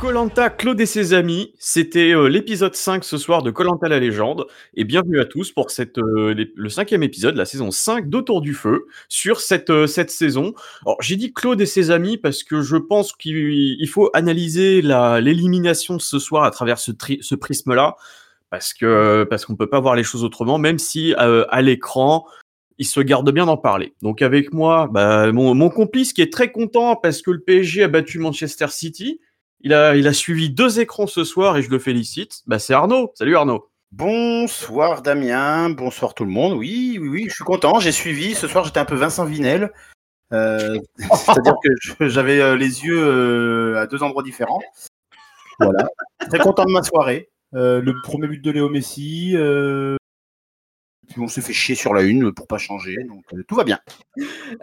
Colanta Claude et ses amis, c'était euh, l'épisode 5 ce soir de Colanta la légende et bienvenue à tous pour cette euh, le cinquième épisode de la saison 5 d'Autour du feu sur cette euh, cette saison. Alors j'ai dit Claude et ses amis parce que je pense qu'il il faut analyser l'élimination de ce soir à travers ce, tri- ce prisme là parce que parce qu'on peut pas voir les choses autrement même si à l'écran il se garde bien d'en parler. Donc avec moi, bah, mon, mon complice qui est très content parce que le PSG a battu Manchester City. Il a, suivi deux écrans ce soir et je le félicite. Bah, c'est Arnaud. Salut Arnaud. Bonsoir Damien, bonsoir tout le monde. Oui, oui, oui, je suis content. J'ai suivi. Ce soir, j'étais un peu Vincent Vinel. Euh, C'est-à-dire que j'avais euh, les yeux euh, à deux endroits différents. Voilà. Très content de ma soirée. Le premier but de Léo Messi. euh, Puis on s'est fait chier sur la une pour pas changer. Donc euh, tout va bien.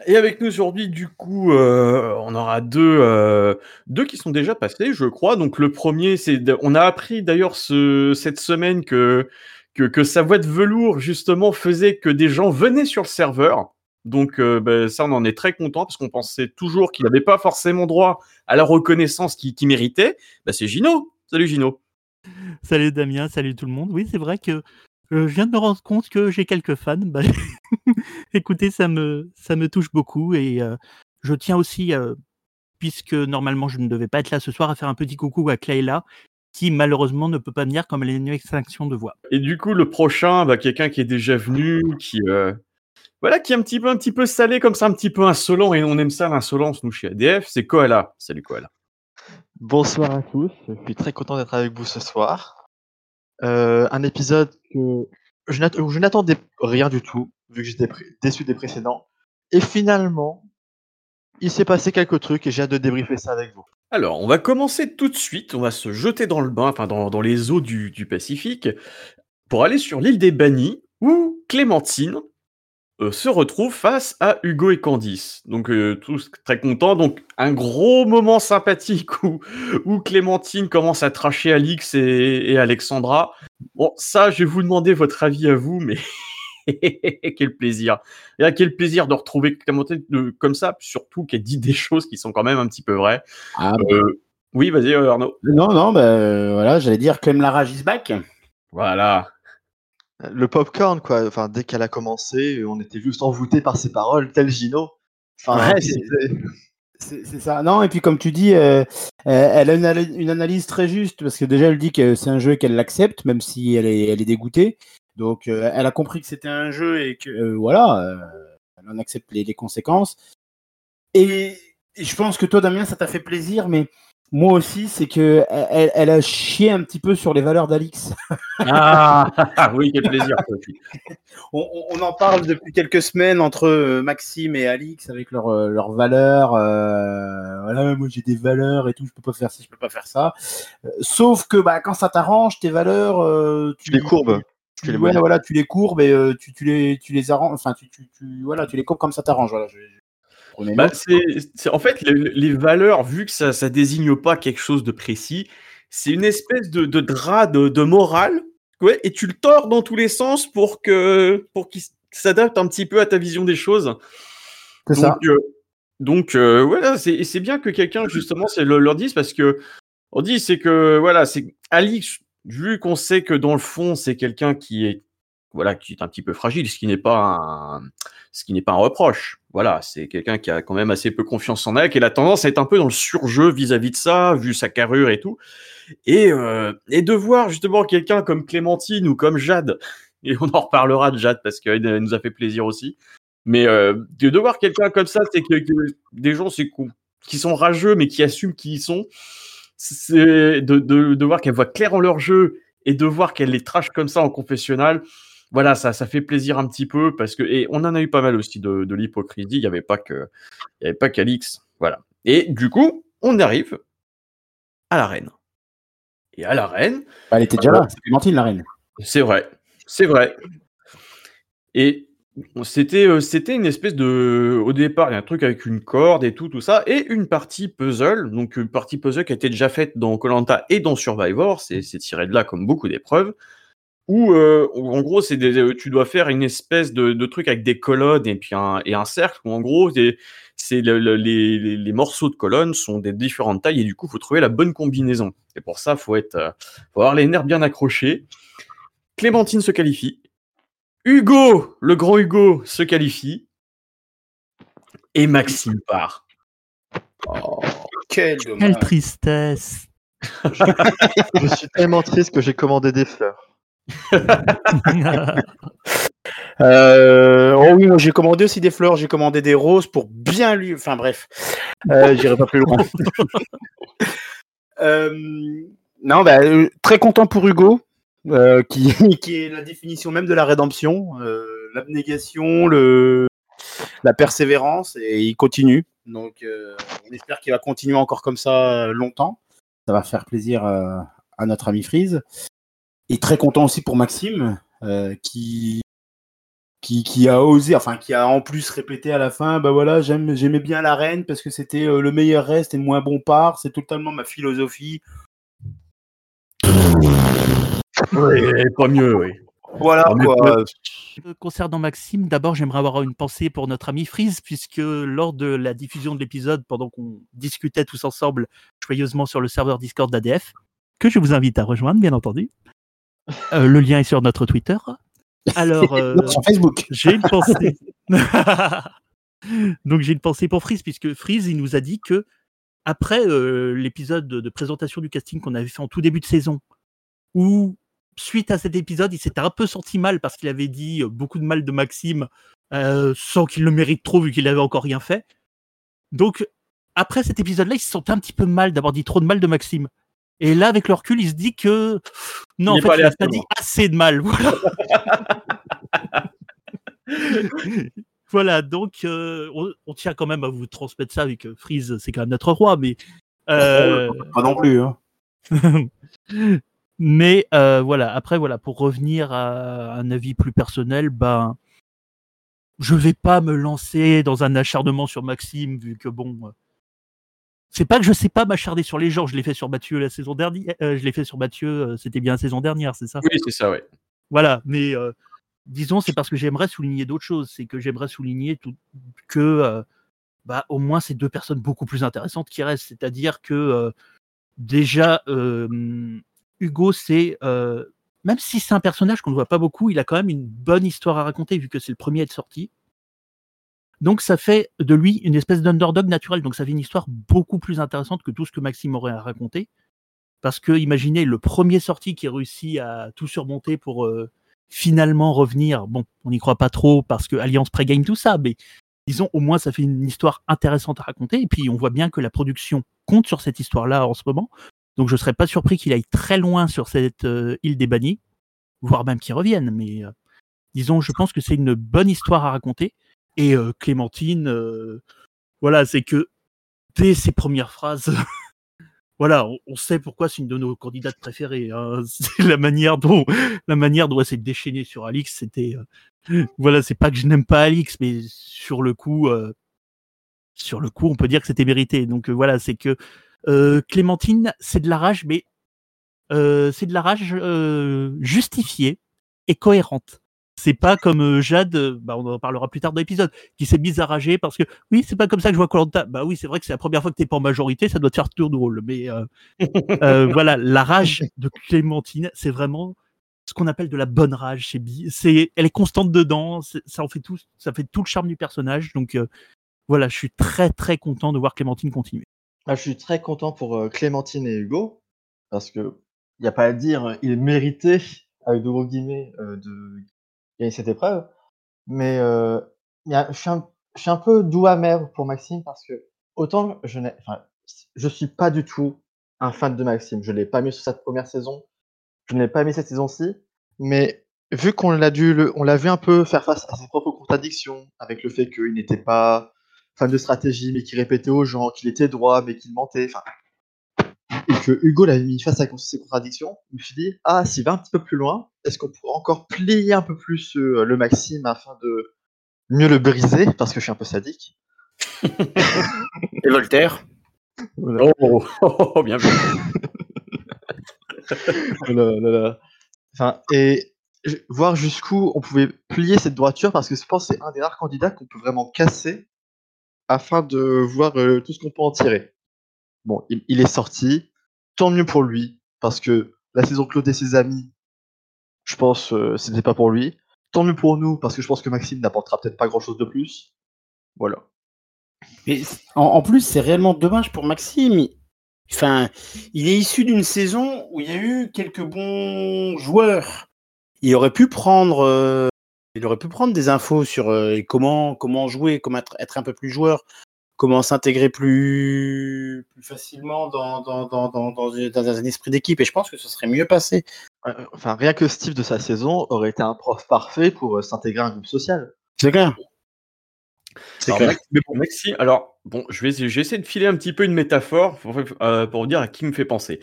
Et avec nous aujourd'hui, du coup, euh, on aura deux, euh, deux qui sont déjà passés, je crois. Donc le premier, c'est, de- on a appris d'ailleurs ce, cette semaine que, que que sa voix de velours justement faisait que des gens venaient sur le serveur. Donc euh, ben, ça, on en est très content parce qu'on pensait toujours qu'il n'avait pas forcément droit à la reconnaissance qu'il méritait. Bah, c'est Gino. Salut Gino. Salut Damien, salut tout le monde. Oui, c'est vrai que je viens de me rendre compte que j'ai quelques fans. Bah, écoutez, ça me, ça me touche beaucoup et euh, je tiens aussi, euh, puisque normalement je ne devais pas être là ce soir, à faire un petit coucou à Clayla, qui malheureusement ne peut pas venir comme elle est une extinction de voix. Et du coup, le prochain, bah, quelqu'un qui est déjà venu, qui euh, voilà, qui est un petit peu, un petit peu salé comme ça, un petit peu insolent, et on aime ça l'insolence nous chez ADF. C'est Koala. Salut Koala. Bonsoir à tous, je suis très content d'être avec vous ce soir. Euh, un épisode que je n'attendais rien du tout, vu que j'étais déçu des précédents. Et finalement, il s'est passé quelques trucs et j'ai hâte de débriefer ça avec vous. Alors, on va commencer tout de suite. On va se jeter dans le bain, enfin dans, dans les eaux du, du Pacifique, pour aller sur l'île des Bannis, où Clémentine euh, se retrouve face à Hugo et Candice. Donc euh, tous très contents. Donc un gros moment sympathique où, où Clémentine commence à tracher Alix et, et Alexandra. Bon, ça, je vais vous demander votre avis à vous, mais quel plaisir. Et à quel plaisir de retrouver Clémentine de- comme ça, surtout qu'elle dit des choses qui sont quand même un petit peu vraies. Ah, Euh, oui, vas-y Arnaud. Non, non, bah, voilà, j'allais dire Clem Lara is back. Voilà. Le popcorn, quoi. Enfin, dès qu'elle a commencé, on était juste envoûté par ses paroles, tel Gino. Enfin, Ouais, C'est ça. Non, et puis comme tu dis, euh, euh, elle a une, ana- une analyse très juste parce que déjà elle dit que c'est un jeu qu'elle l'accepte, même si elle est, elle est dégoûtée. Donc euh, elle a compris que c'était un jeu et que voilà, elle en accepte les, les conséquences. Et, et je pense que toi, Damien, ça t'a fait plaisir, mais moi aussi, c'est que elle, elle a chié un petit peu sur les valeurs d'Alix. Ah oui, quel plaisir. on, on- on en parle depuis quelques semaines entre euh, Maxime et Alix avec leurs euh, leurs valeurs. euh, voilà, moi j'ai des valeurs et tout, je peux pas faire ça, je peux pas faire ça. Euh, sauf que bah, quand ça t'arrange, tes valeurs, euh, Tu les courbes. tu, tu les ouais, voilà, tu les courbes et euh, tu, tu les tu les arranges. Enfin, tu, tu, tu- voilà, tu les courbes comme ça t'arrange. Voilà, je- je- prenez Bah, en fait, les, les valeurs, vu que ça, ça désigne pas quelque chose de précis, c'est une espèce de, de drap de, de morale, ouais, et tu le tords dans tous les sens pour que, pour qu'il s'adapte un petit peu à ta vision des choses. C'est ça. Donc, euh, donc euh, voilà, c'est, bien que quelqu'un justement c'est le, leur dise parce que on dit c'est que voilà, c'est Alix, vu qu'on sait que dans le fond c'est quelqu'un qui est voilà qui est un petit peu fragile, ce qui n'est pas un, ce qui n'est pas un reproche. Voilà, c'est quelqu'un qui a quand même assez peu confiance en elle, qui a la tendance à être un peu dans le surjeu vis-à-vis de ça, vu sa carrure et tout. Et, euh, de voir justement quelqu'un comme Clémentine ou comme Jade, et on en reparlera de Jade parce qu'elle nous a fait plaisir aussi. Mais euh, de, voir quelqu'un comme ça, c'est que, des gens qui sont rageux mais qui assument qui ils sont, c'est de voir qu'elle voit clair en leur jeu et de voir qu'elle les trash comme ça en confessionnal. Voilà, ça, ça fait plaisir un petit peu parce que et on en a eu pas mal aussi de, de l'hypocrisie. Il n'y avait pas que, il y avait pas qu'Alix. Voilà. Et du coup, on arrive à la reine. Et à la reine, Elle était déjà là. C'est Clémentine la reine. c'est vrai, c'est vrai. Et c'était euh, c'était une espèce de au départ il y a un truc avec une corde et tout tout ça et une partie puzzle donc une partie puzzle qui a été déjà faite dans Colanta et dans Survivor c'est tiré de là comme beaucoup d'épreuves où, euh, en gros, c'est des, euh, tu dois faire une espèce de, de truc avec des colonnes et puis un, et un cercle où en gros, c'est c'est le- le- les, morceaux de colonnes sont des différentes tailles et du coup, faut trouver la bonne combinaison. Et pour ça, faut être, euh, faut avoir les nerfs bien accrochés. Clémentine se qualifie. Hugo, le grand Hugo, se qualifie. Et Maxime part. Oh, quel Quelle tristesse. Je suis tellement triste que j'ai commandé des fleurs. Euh, oh oui, moi j'ai commandé aussi des fleurs, j'ai commandé des roses pour bien lui. Enfin bref, euh, j'irai pas plus loin. Euh, non, bah, très content pour Hugo, qui, qui est la définition même de la rédemption, l'abnégation, le, la persévérance, et il continue. Donc on espère qu'il va continuer encore comme ça longtemps. Ça va faire plaisir à notre ami Freeze. Et très content aussi pour Maxime, euh, qui qui, qui a osé, enfin qui a en plus répété à la fin, bah voilà, j'aime, j'aimais bien la reine parce que c'était euh, le meilleur reste et le moins bon part, c'est totalement ma philosophie. Oui, pas mieux, oui. Voilà quoi. Euh, Concernant Maxime, d'abord j'aimerais avoir une pensée pour notre ami Freeze, puisque lors de la diffusion de l'épisode, pendant qu'on discutait tous ensemble joyeusement sur le serveur Discord d'ADF, que je vous invite à rejoindre, bien entendu. Euh, le lien est sur notre Twitter. Alors, euh, Sur Facebook. j'ai une pensée. Donc j'ai une pensée pour Freeze, puisque Freeze, il nous a dit que après euh, l'épisode de, présentation du casting qu'on avait fait en tout début de saison, où suite à cet épisode, il s'était un peu senti mal parce qu'il avait dit beaucoup de mal de Maxime euh, sans qu'il le mérite trop vu qu'il avait encore rien fait. Donc après cet épisode-là, il se sentait un petit peu mal d'avoir dit trop de mal de Maxime. Et là, avec le recul, il se dit que non, Il en fait, il a pas dit assez de mal. Voilà. Voilà, donc euh, on, on tient quand même à vous transmettre ça avec euh, Freeze, c'est quand même notre roi, mais euh, Pas non plus. Hein. mais euh, voilà. Après voilà, pour revenir à un avis plus personnel, ben je vais pas me lancer dans un acharnement sur Maxime vu que bon. C'est pas que je sais pas m'acharner sur les gens, je l'ai fait sur Mathieu la saison dernière, euh, je l'ai fait sur Mathieu, euh, c'était bien la saison dernière, c'est ça? Oui, c'est ça, ouais. Voilà, mais euh, disons, c'est parce que j'aimerais souligner d'autres choses. C'est que j'aimerais souligner tout, que, bah, au moins, c'est deux personnes beaucoup plus intéressantes qui restent. C'est-à-dire que, déjà, Hugo, c'est. même si c'est un personnage qu'on ne voit pas beaucoup, il a quand même une bonne histoire à raconter, vu que c'est le premier à être sorti. Donc, ça fait de lui une espèce d'underdog naturel. Donc, ça fait une histoire beaucoup plus intéressante que tout ce que Maxime aurait à raconter. Parce que, imaginez, le premier sorti qui réussit à tout surmonter pour euh, finalement revenir. Bon, on n'y croit pas trop parce que Alliance pré-game tout ça, mais disons, au moins, ça fait une histoire intéressante à raconter. Et puis, on voit bien que la production compte sur cette histoire-là en ce moment. Donc, je ne serais pas surpris qu'il aille très loin sur cette euh, île des bannis, voire même qu'il revienne. Mais euh, disons, je pense que c'est une bonne histoire à raconter. Et euh, Clémentine, euh, voilà, c'est que dès ses premières phrases, voilà, on, sait pourquoi c'est une de nos candidates préférées. hein. C'est la manière dont la manière dont elle s'est déchaînée sur Alix, c'était euh, voilà, c'est pas que je n'aime pas Alix, mais sur le coup, euh, sur le coup, on peut dire que c'était mérité. Donc voilà, c'est que Clémentine, c'est de la rage, mais c'est de la rage justifiée et cohérente. C'est pas comme euh, Jade, euh, bah, on en parlera plus tard dans l'épisode, qui s'est mise à rager parce que oui, c'est pas comme ça que je vois Colanta. Bah oui, c'est vrai que c'est la première fois que t'es pas en majorité, ça doit te faire tout drôle. Mais euh, euh, voilà, la rage de Clémentine, c'est vraiment ce qu'on appelle de la bonne rage. C'est, bi- c'est, elle est constante dedans, ça en fait tout, ça fait tout le charme du personnage. Donc euh, voilà, je suis très très content de voir Clémentine continuer. Ah, je suis très content pour euh, Clémentine et Hugo, parce que il n'y a pas à dire, il méritait, avec de gros guillemets, euh, de gagner cette épreuve. Mais euh, je, suis un, je suis un peu doux amer pour Maxime, parce que autant je n'ai, je suis pas du tout un fan de Maxime. Je l'ai pas mis sur cette première saison, je ne l'ai pas mis cette saison-ci, mais vu qu'on l'a dû, on l'a vu un peu faire face à ses propres contradictions, avec le fait qu'il n'était pas fan de stratégie, mais qui répétait aux gens qu'il était droit, mais qu'il mentait, et que Hugo l'avait mis face à ces contradictions, je me suis dit, ah, s'il va un petit peu plus loin, est-ce qu'on pourrait encore plier un peu plus euh, le Maxime afin de mieux le briser, parce que je suis un peu sadique. Et Voltaire? Oh, oh, oh, oh, bien vu. Là là là. Enfin, et voir jusqu'où on pouvait plier cette droiture parce que je pense que c'est un des rares candidats qu'on peut vraiment casser afin de voir euh, tout ce qu'on peut en tirer. Bon, il, est sorti, tant mieux pour lui parce que la saison Claude et ses amis, je pense euh, c'était pas pour lui. Tant mieux pour nous parce que je pense que Maxime n'apportera peut-être pas grand chose de plus. Voilà. Mais en, plus, c'est réellement dommage pour Maxime. Enfin, il est issu d'une saison où il y a eu quelques bons joueurs. Il aurait pu prendre, euh, des infos sur euh, comment comment jouer, comment être un peu plus joueur, comment s'intégrer plus plus facilement dans dans, dans, dans, dans, une- dans un esprit d'équipe. Et je pense que ce serait mieux passé. Enfin, rien que Steve de sa saison aurait été un prof parfait pour euh, s'intégrer à un groupe social. C'est clair. C'est clair. Mais bon, alors, bon, je vais, essayer- je vais essayer de filer un petit peu une métaphore pour, euh, pour dire à qui me fait penser.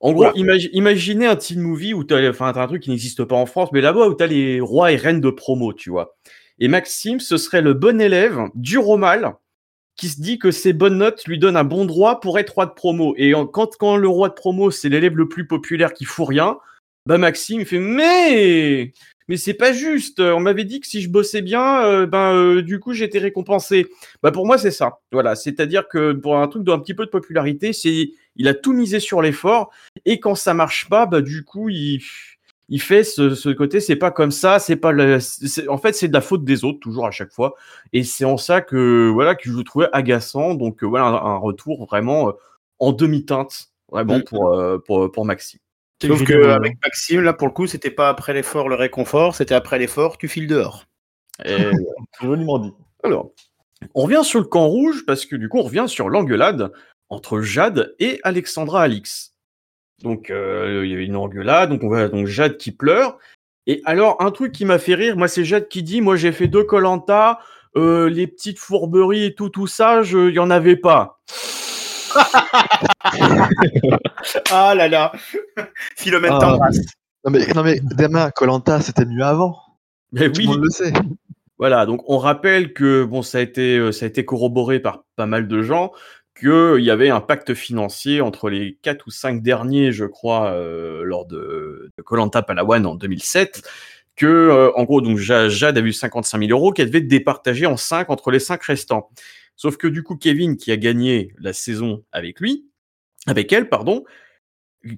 En gros, imaginez un teen movie où tu as, enfin, un truc qui n'existe pas en France, mais là-bas où tu as les rois et reines de promo, tu vois. Et Maxime, ce serait le bon élève, dur au mal, qui se dit que ses bonnes notes lui donnent un bon droit pour être roi de promo. Et quand, quand le roi de promo, c'est l'élève le plus populaire qui fout rien, bah Maxime fait mais mais c'est pas juste. On m'avait dit que si je bossais bien, euh, ben euh, du coup j'étais récompensé. Bah pour moi c'est ça. Voilà, c'est-à-dire que pour un truc d'un petit peu de popularité, c'est il a tout misé sur l'effort et quand ça marche pas, bah du coup il il fait ce, ce côté c'est pas comme ça, c'est pas le, c'est- en fait c'est de la faute des autres toujours à chaque fois et c'est en ça que voilà que je le trouvais agaçant. Donc euh, voilà un, un retour vraiment euh, en demi-teinte vraiment Mm. pour euh, pour pour Maxime. Sauf que avec Maxime, là pour le coup, c'était pas après l'effort le réconfort, c'était après l'effort, tu files dehors. Et Joliment dit. Alors, on revient sur le camp rouge parce que du coup, on revient sur l'engueulade entre Jade et Alexandra Alix. Donc, euh, il y a une engueulade, donc on voit donc Jade qui pleure. Et alors, un truc qui m'a fait rire, moi, c'est Jade qui dit Moi, j'ai fait deux Colanta, les petites fourberies et tout, tout ça, je- il y en avait pas. Ah là là Philomène Ah. t'embrasse. Non mais, non mais Dama, Colanta, c'était mieux avant. Mais Tout oui, le monde le sait. Voilà, donc on rappelle que bon, ça a été, euh, ça a été corroboré par pas mal de gens qu'il y avait un pacte financier entre les quatre ou cinq derniers, je crois, euh, lors de Colanta Palawan en 2007, que euh, en gros donc Jade a eu 55 000 euros qu'elle devait départager en cinq entre les cinq restants. Sauf que du coup Kevin qui a gagné la saison avec lui, avec elle pardon,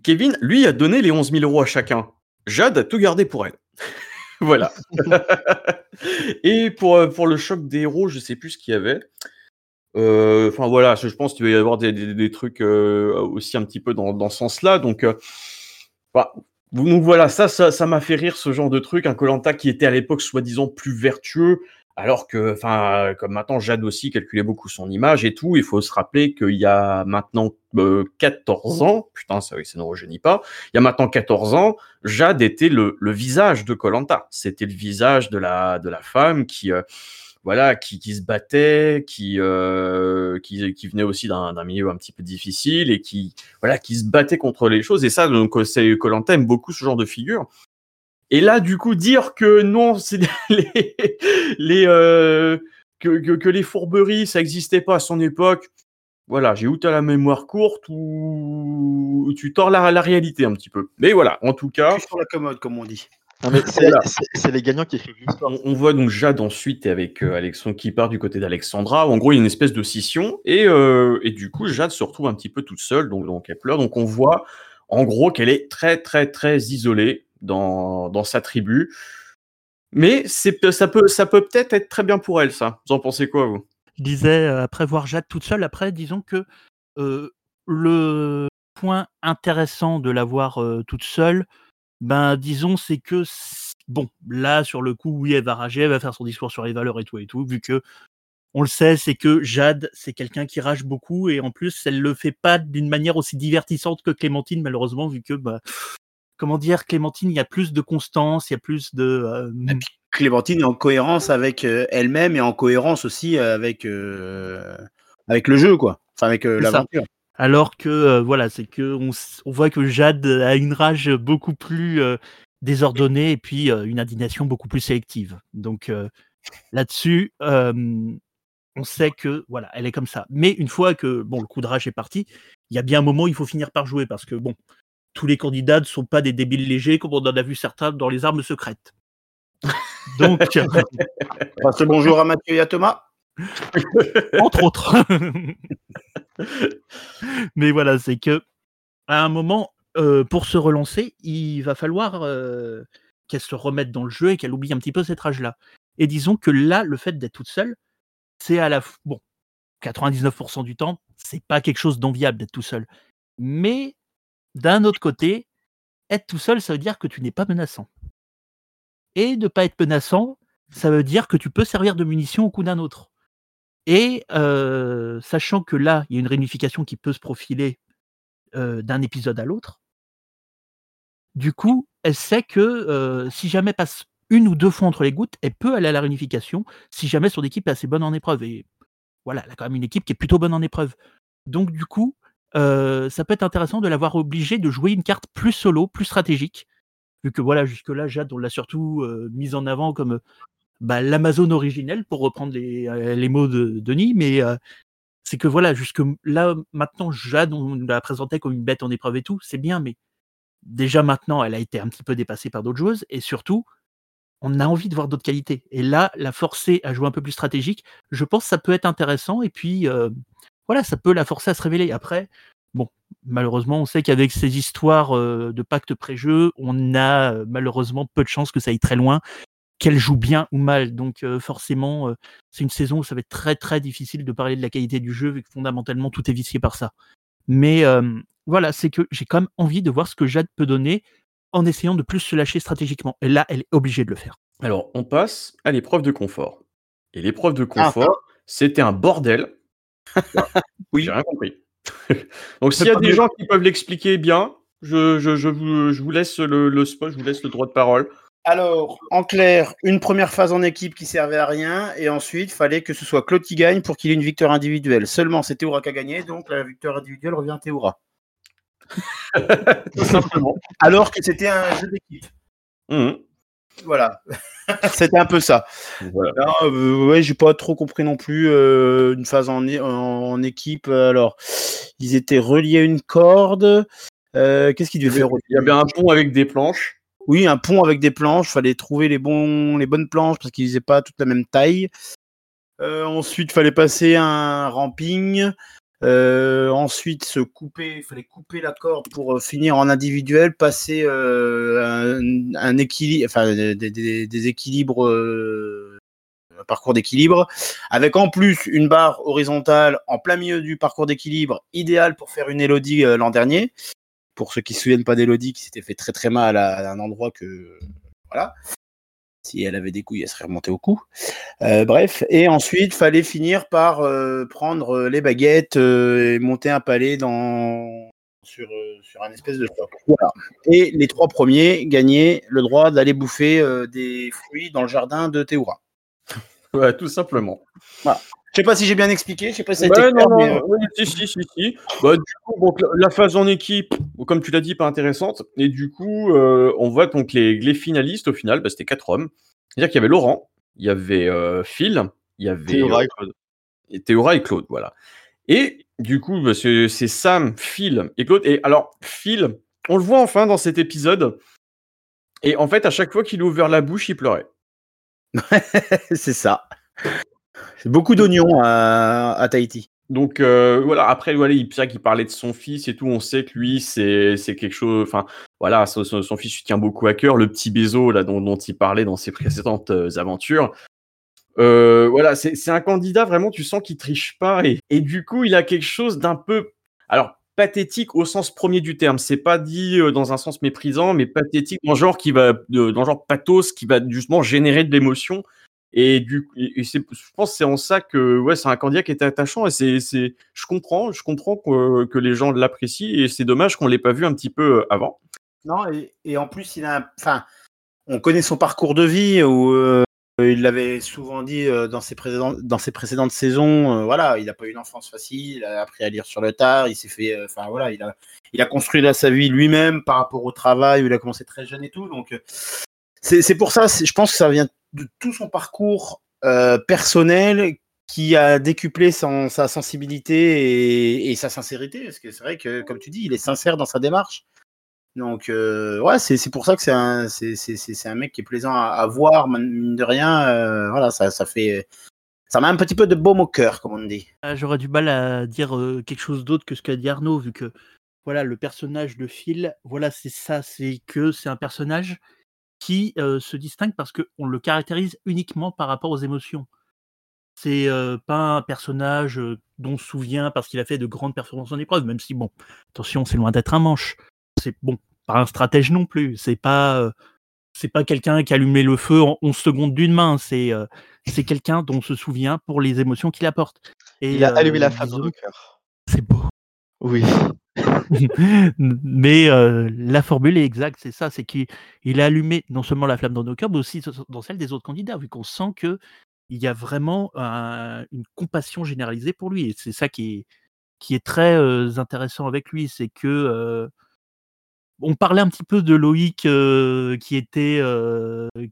Kevin lui a donné les 11 000 euros à chacun. Jade a tout gardé pour elle. voilà. Et pour, euh, pour le choc des héros, je sais plus ce qu'il y avait. Euh, Enfin voilà, je pense qu'il va y avoir des, trucs euh, aussi un petit peu dans, ce sens-là. Donc, euh, bah, donc voilà, ça, ça, ça m'a fait rire ce genre de truc. Un Colanta qui était à l'époque soi-disant plus vertueux, alors que, enfin, comme maintenant Jade aussi calculait beaucoup son image et tout. Il faut se rappeler qu'il y a maintenant euh, 14 ans, putain, ça, ça ne rajeunit pas. Il y a maintenant 14 ans, Jade était le, le visage de Colanta. C'était le visage de la, de la femme qui, voilà, qui, qui se battait, qui, euh, qui, qui venait aussi d'un milieu un petit peu difficile et qui, voilà, qui se battait contre les choses. Et ça, donc, euh, Colanta aime beaucoup ce genre de figure. Et là, du coup, dire que non, c'est les, euh, que, que, les fourberies, ça n'existait pas à son époque. Voilà, j'ai ou t'as la mémoire courte ou tu tords la, la réalité un petit peu. Mais voilà, en tout cas, sur la commode, comme on dit. Non, mais c'est Voilà. c'est- c'est les gagnants qui écrivent l'histoire. on, on voit donc Jade ensuite avec euh, Alexandre qui part du côté d'Alexandra. où En gros, il y a une espèce de scission et, euh, et du coup, Jade se retrouve un petit peu toute seule, donc, donc elle pleure. Donc on voit en gros qu'elle est très très très isolée dans, dans sa tribu. Mais c'est ça peut ça peut peut-être être très bien pour elle, ça. Vous en pensez quoi, vous? Je disais, euh, après voir Jade toute seule, après, disons que euh, le point intéressant de la voir euh, toute seule, ben, disons, c'est que, bon, là, sur le coup, oui, elle va rager, elle va faire son discours sur les valeurs et tout et tout, vu que, on le sait, c'est que Jade, c'est quelqu'un qui rage beaucoup, et en plus, elle le fait pas d'une manière aussi divertissante que Clémentine, malheureusement, vu que, bah, comment dire, Clémentine, il y a plus de constance, il y a plus de... euh, Clémentine est en cohérence avec elle-même et en cohérence aussi avec, euh, avec le jeu, quoi. Enfin, avec euh, l'aventure. Alors que euh, voilà, c'est que on, voit que Jade a une rage beaucoup plus euh, désordonnée et puis euh, une indignation beaucoup plus sélective. Donc euh, là-dessus, euh, on sait que voilà, elle est comme ça. Mais une fois que bon, le coup de rage est parti, il y a bien un moment où il faut finir par jouer parce que bon, tous les candidats ne sont pas des débiles légers comme on en a vu certains dans les armes secrètes. Donc, Passe bonjour à Mathieu et à Thomas. entre autres. Mais voilà, c'est que à un moment, euh, pour se relancer, il va falloir euh, qu'elle se remette dans le jeu et qu'elle oublie un petit peu cette rage-là. Et disons que là, le fait d'être toute seule, c'est à la f- bon, 99% du temps, c'est pas quelque chose d'enviable d'être tout seul. Mais d'un autre côté, être tout seul, ça veut dire que tu n'es pas menaçant. Et ne pas être menaçant, ça veut dire que tu peux servir de munition au coup d'un autre. Et sachant que là, il y a une réunification qui peut se profiler d'un épisode à l'autre, du coup, elle sait que si jamais passe une ou deux fois entre les gouttes, elle peut aller à la réunification si jamais son équipe est assez bonne en épreuve. Et voilà, elle a quand même une équipe qui est plutôt bonne en épreuve. Donc du coup, ça peut être intéressant de l'avoir obligée de jouer une carte plus solo, plus stratégique, vu que voilà, jusque-là, Jade, on l'a surtout mise en avant comme bah, l'Amazon originelle, pour reprendre les, euh, les mots de Denis, mais euh, c'est que voilà, jusque là, maintenant, Jade, on la présentait comme une bête en épreuve et tout, c'est bien, mais déjà maintenant, elle a été un petit peu dépassée par d'autres joueuses, et surtout, on a envie de voir d'autres qualités. Et là, la forcer à jouer un peu plus stratégique, je pense que ça peut être intéressant, et puis euh, voilà, ça peut la forcer à se révéler. Après, bon, malheureusement, on sait qu'avec ces histoires de pacte pré-jeu, on a malheureusement peu de chances que ça aille très loin, qu'elle joue bien ou mal. Donc euh, forcément, euh, c'est une saison où ça va être très très difficile de parler de la qualité du jeu, vu que fondamentalement tout est vicié par ça. Mais euh, voilà, c'est que j'ai quand même envie de voir ce que Jade peut donner en essayant de plus se lâcher stratégiquement. Et là, elle est obligée de le faire. Alors, on passe à l'épreuve de confort. Et l'épreuve de confort, c'était un bordel. Oui. J'ai rien compris. Donc, s'il y a des mieux. gens qui peuvent l'expliquer bien, je, je, je, vous, je vous laisse le, le spot, je vous laisse le droit de parole. Alors, en clair, une première phase en équipe qui servait à rien, et ensuite, fallait que ce soit Claude qui gagne pour qu'il ait une victoire individuelle. Seulement, c'est Théoura qui a gagné, donc la victoire individuelle revient à Théoura. Tout simplement. Alors que c'était un jeu d'équipe. Mhm. Voilà. c'était un peu ça. Voilà. Non, euh, ouais, j'ai pas trop compris non plus euh, une phase en équipe. Alors, ils étaient reliés à une corde. Euh, Qu'est-ce qu'ils devaient faire Il y avait un pont avec des planches. Oui, un pont avec des planches. Fallait trouver les, bonnes planches parce qu'ils faisaient pas toute la même taille. Euh, ensuite, fallait passer un ramping. Euh, ensuite, se couper. fallait couper la corde pour euh, finir en individuel, passer euh, un, équilibre, des, des- équilibres, un parcours d'équilibre, avec en plus une barre horizontale en plein milieu du parcours d'équilibre, idéal pour faire une Elodie euh, l'an dernier. Pour ceux qui se souviennent pas d'Elodie, qui s'était fait très très mal à, à un endroit que voilà. Si elle avait des couilles, elle serait remontée au cou. Euh, bref, et ensuite, fallait finir par euh, prendre euh, les baguettes et monter un palais dans sur, sur un espèce de. Voilà. Et les trois premiers gagnaient le droit d'aller bouffer des fruits dans le jardin de Théoura. Ouais, tout simplement. Je sais pas si j'ai bien expliqué, je sais pas si ça a Ouais, été non, clair, mais, non, euh, oui, si, si, si, si. Bah, du coup, donc, la, phase en équipe, comme tu l'as dit, pas intéressante. Et du coup, euh, on voit donc les, les finalistes au final, bah, c'était quatre hommes. C'est-à-dire qu'il y avait Laurent, il y avait euh, Phil, il y avait Théora et Claude. et Théora et Claude, voilà. Et du coup, bah, c'est c'est Sam, Phil et Claude. Et alors, Phil, on le voit enfin dans cet épisode. Et en fait, à chaque fois qu'il a ouvert la bouche, il pleurait. c'est ça. C'est beaucoup d'oignons à, à Tahiti. Donc euh, voilà, après voilà, qu'il parlait de son fils et tout, on sait que lui c'est c'est quelque chose, enfin voilà, son, son- fils lui tient beaucoup à cœur, le petit Bézo là dont, dont il parlait dans ses précédentes euh, aventures. Euh, voilà, c'est c'est un candidat vraiment, tu sens qu'il triche pas et, et du coup il a quelque chose d'un peu, alors pathétique au sens premier du terme. C'est pas dit dans un sens méprisant, mais pathétique dans le genre qui va, dans le genre pathos qui va justement générer de l'émotion. Et du c'est, je pense que c'est en ça que ouais, c'est un candidat qui était attachant et c'est, c'est, je comprends, je comprends que, les gens l'apprécient et c'est dommage qu'on l'ait pas vu un petit peu euh, avant. Non, et, en plus, il a, enfin, on connaît son parcours de vie où euh, il l'avait souvent dit euh, dans ses précédentes, dans ses précédentes saisons. voilà, il n'a pas eu une enfance facile, il a appris à lire sur le tard, il s'est fait, enfin voilà, il a, il a construit là, sa vie lui-même par rapport au travail où il a commencé très jeune et tout. Donc, c'est pour ça, je pense que ça vient de tout son parcours euh, personnel qui a décuplé sa sensibilité et, sa sincérité. Parce que c'est vrai que, comme tu dis, il est sincère dans sa démarche. Donc, euh, ouais, c'est pour ça que c'est un, c'est un mec qui est plaisant à, voir, mine de rien. euh, voilà, ça, ça fait. Ça met un petit peu de baume au cœur, comme on dit. Ah, J'aurais du mal à dire quelque chose d'autre que ce qu'a dit Arnaud, vu que voilà, le personnage de Phil, voilà, c'est ça, c'est que c'est un personnage qui euh, se distingue parce qu'on le caractérise uniquement par rapport aux émotions. C'est euh, pas un personnage dont on se souvient parce qu'il a fait de grandes performances en épreuve, même si, bon, attention, c'est loin d'être un manche. C'est bon, pas un stratège non plus. C'est pas, euh, c'est pas quelqu'un qui allumait le feu en 11 secondes d'une main. C'est c'est quelqu'un dont on se souvient pour les émotions qu'il apporte. Et, Il a allumé la flamme dans nos cœurs. C'est beau. Oui. mais euh, la formule est exacte, c'est ça, c'est qu'il il a allumé non seulement la flamme dans nos cœurs, mais aussi dans celle des autres candidats, vu qu'on sent que il y a vraiment un- une compassion généralisée pour lui. Et c'est ça qui est, très euh, intéressant avec lui, c'est que euh, on parlait un petit peu de Loïc qui était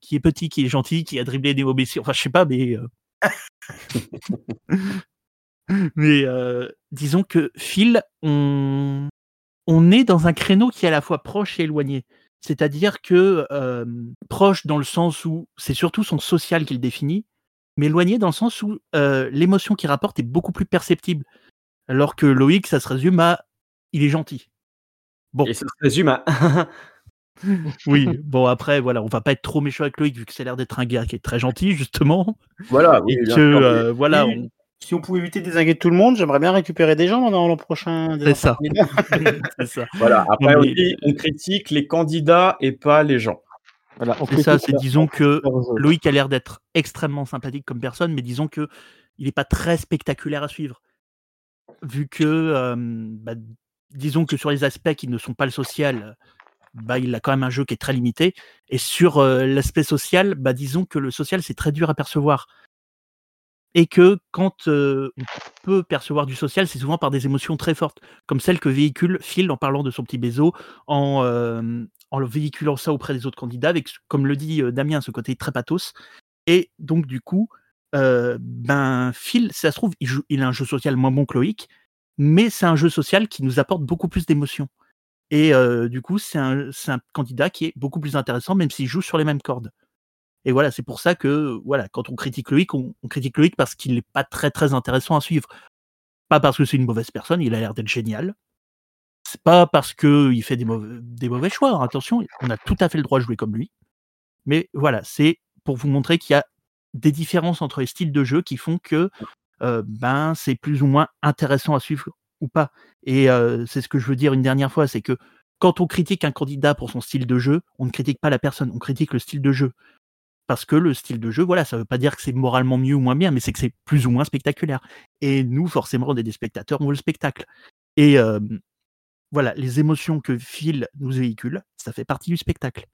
qui est petit, qui est gentil, qui a dribblé des mauvais Enfin, je sais pas, mais mais euh, disons que Phil, on on est dans un créneau qui est à la fois proche et éloigné. C'est-à-dire que euh, proche dans le sens où c'est surtout son social qu'il définit, mais éloigné dans le sens où euh, l'émotion qu'il rapporte est beaucoup plus perceptible. Alors que Loïc, ça se résume à il est gentil. Bon. Et ça se résume à. Oui, bon après, voilà, on va pas être trop méchant avec Loïc vu que c'est l'air d'être un gars qui est très gentil, justement. voilà, oui, et que, euh, voilà, on- Si on pouvait éviter de désinguer tout le monde, j'aimerais bien récupérer des gens dans l'an prochain. C'est ça. candidats. c'est ça. Voilà, après, Non, on, mais- dit, on critique les candidats et pas les gens. Voilà, on C'est ça, c'est disons que. Loïc a l'air d'être extrêmement sympathique comme personne, mais disons que il n'est pas très spectaculaire à suivre. Vu que, euh, bah, disons que sur les aspects qui ne sont pas le social, bah, il a quand même un jeu qui est très limité. Et sur euh, l'aspect social, bah, disons que le social, c'est très dur à percevoir. Et que quand on peut percevoir du social, c'est souvent par des émotions très fortes, comme celles que véhicule Phil en parlant de son petit bézo, en, véhiculant ça auprès des autres candidats, avec, comme le dit Damien, ce côté très pathos. Et donc, du coup, ben, Phil, ça se trouve, il, joue- a un jeu social moins bon que Loïc, mais c'est un jeu social qui nous apporte beaucoup plus d'émotions. Et du coup, c'est un candidat qui est beaucoup plus intéressant, même s'il joue sur les mêmes cordes. Et voilà, c'est pour ça que, voilà, quand on critique Loïc, on, critique Loïc parce qu'il n'est pas très très intéressant à suivre. Pas parce que c'est une mauvaise personne, il a l'air d'être génial. C'est pas parce qu'il fait des mauvais, des mauvais choix. hein, Attention, on a tout à fait le droit de jouer comme lui. Mais voilà, c'est pour vous montrer qu'il y a des différences entre les styles de jeu qui font que euh, ben c'est plus ou moins intéressant à suivre ou pas. Et euh, c'est ce que je veux dire une dernière fois, c'est que quand on critique un candidat pour son style de jeu, on ne critique pas la personne, on critique le style de jeu. Parce que le style de jeu, voilà, ça veut pas dire que c'est moralement mieux ou moins bien, mais c'est que c'est plus ou moins spectaculaire. Et nous, forcément, on est des spectateurs, on veut le spectacle. Et euh, voilà, les émotions que Phil nous véhicule, ça fait partie du spectacle.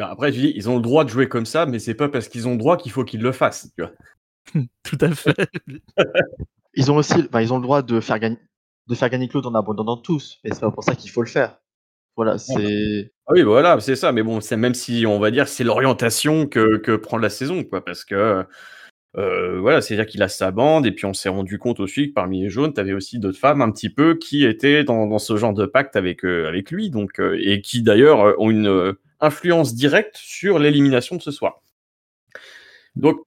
Après, tu dis, ils ont le droit de jouer comme ça, mais c'est pas parce qu'ils ont le droit qu'il faut qu'ils le fassent. Tu vois. Tout à fait. Ils ont aussi, enfin, ils ont le droit de faire gagner, de faire gagner Claude en abandonnant tous, mais c'est pas pour ça qu'il faut le faire. Voilà, c'est. Ah oui, voilà, c'est ça. Mais bon, c'est même si on va dire c'est l'orientation que, prend la saison, quoi, parce que euh, voilà, c'est-à-dire qu'il a sa bande, et puis on s'est rendu compte aussi que parmi les jaunes, tu avais aussi d'autres femmes un petit peu qui étaient dans, ce genre de pacte avec, euh, avec lui, donc euh, et qui d'ailleurs euh, ont une influence directe sur l'élimination de ce soir. Donc,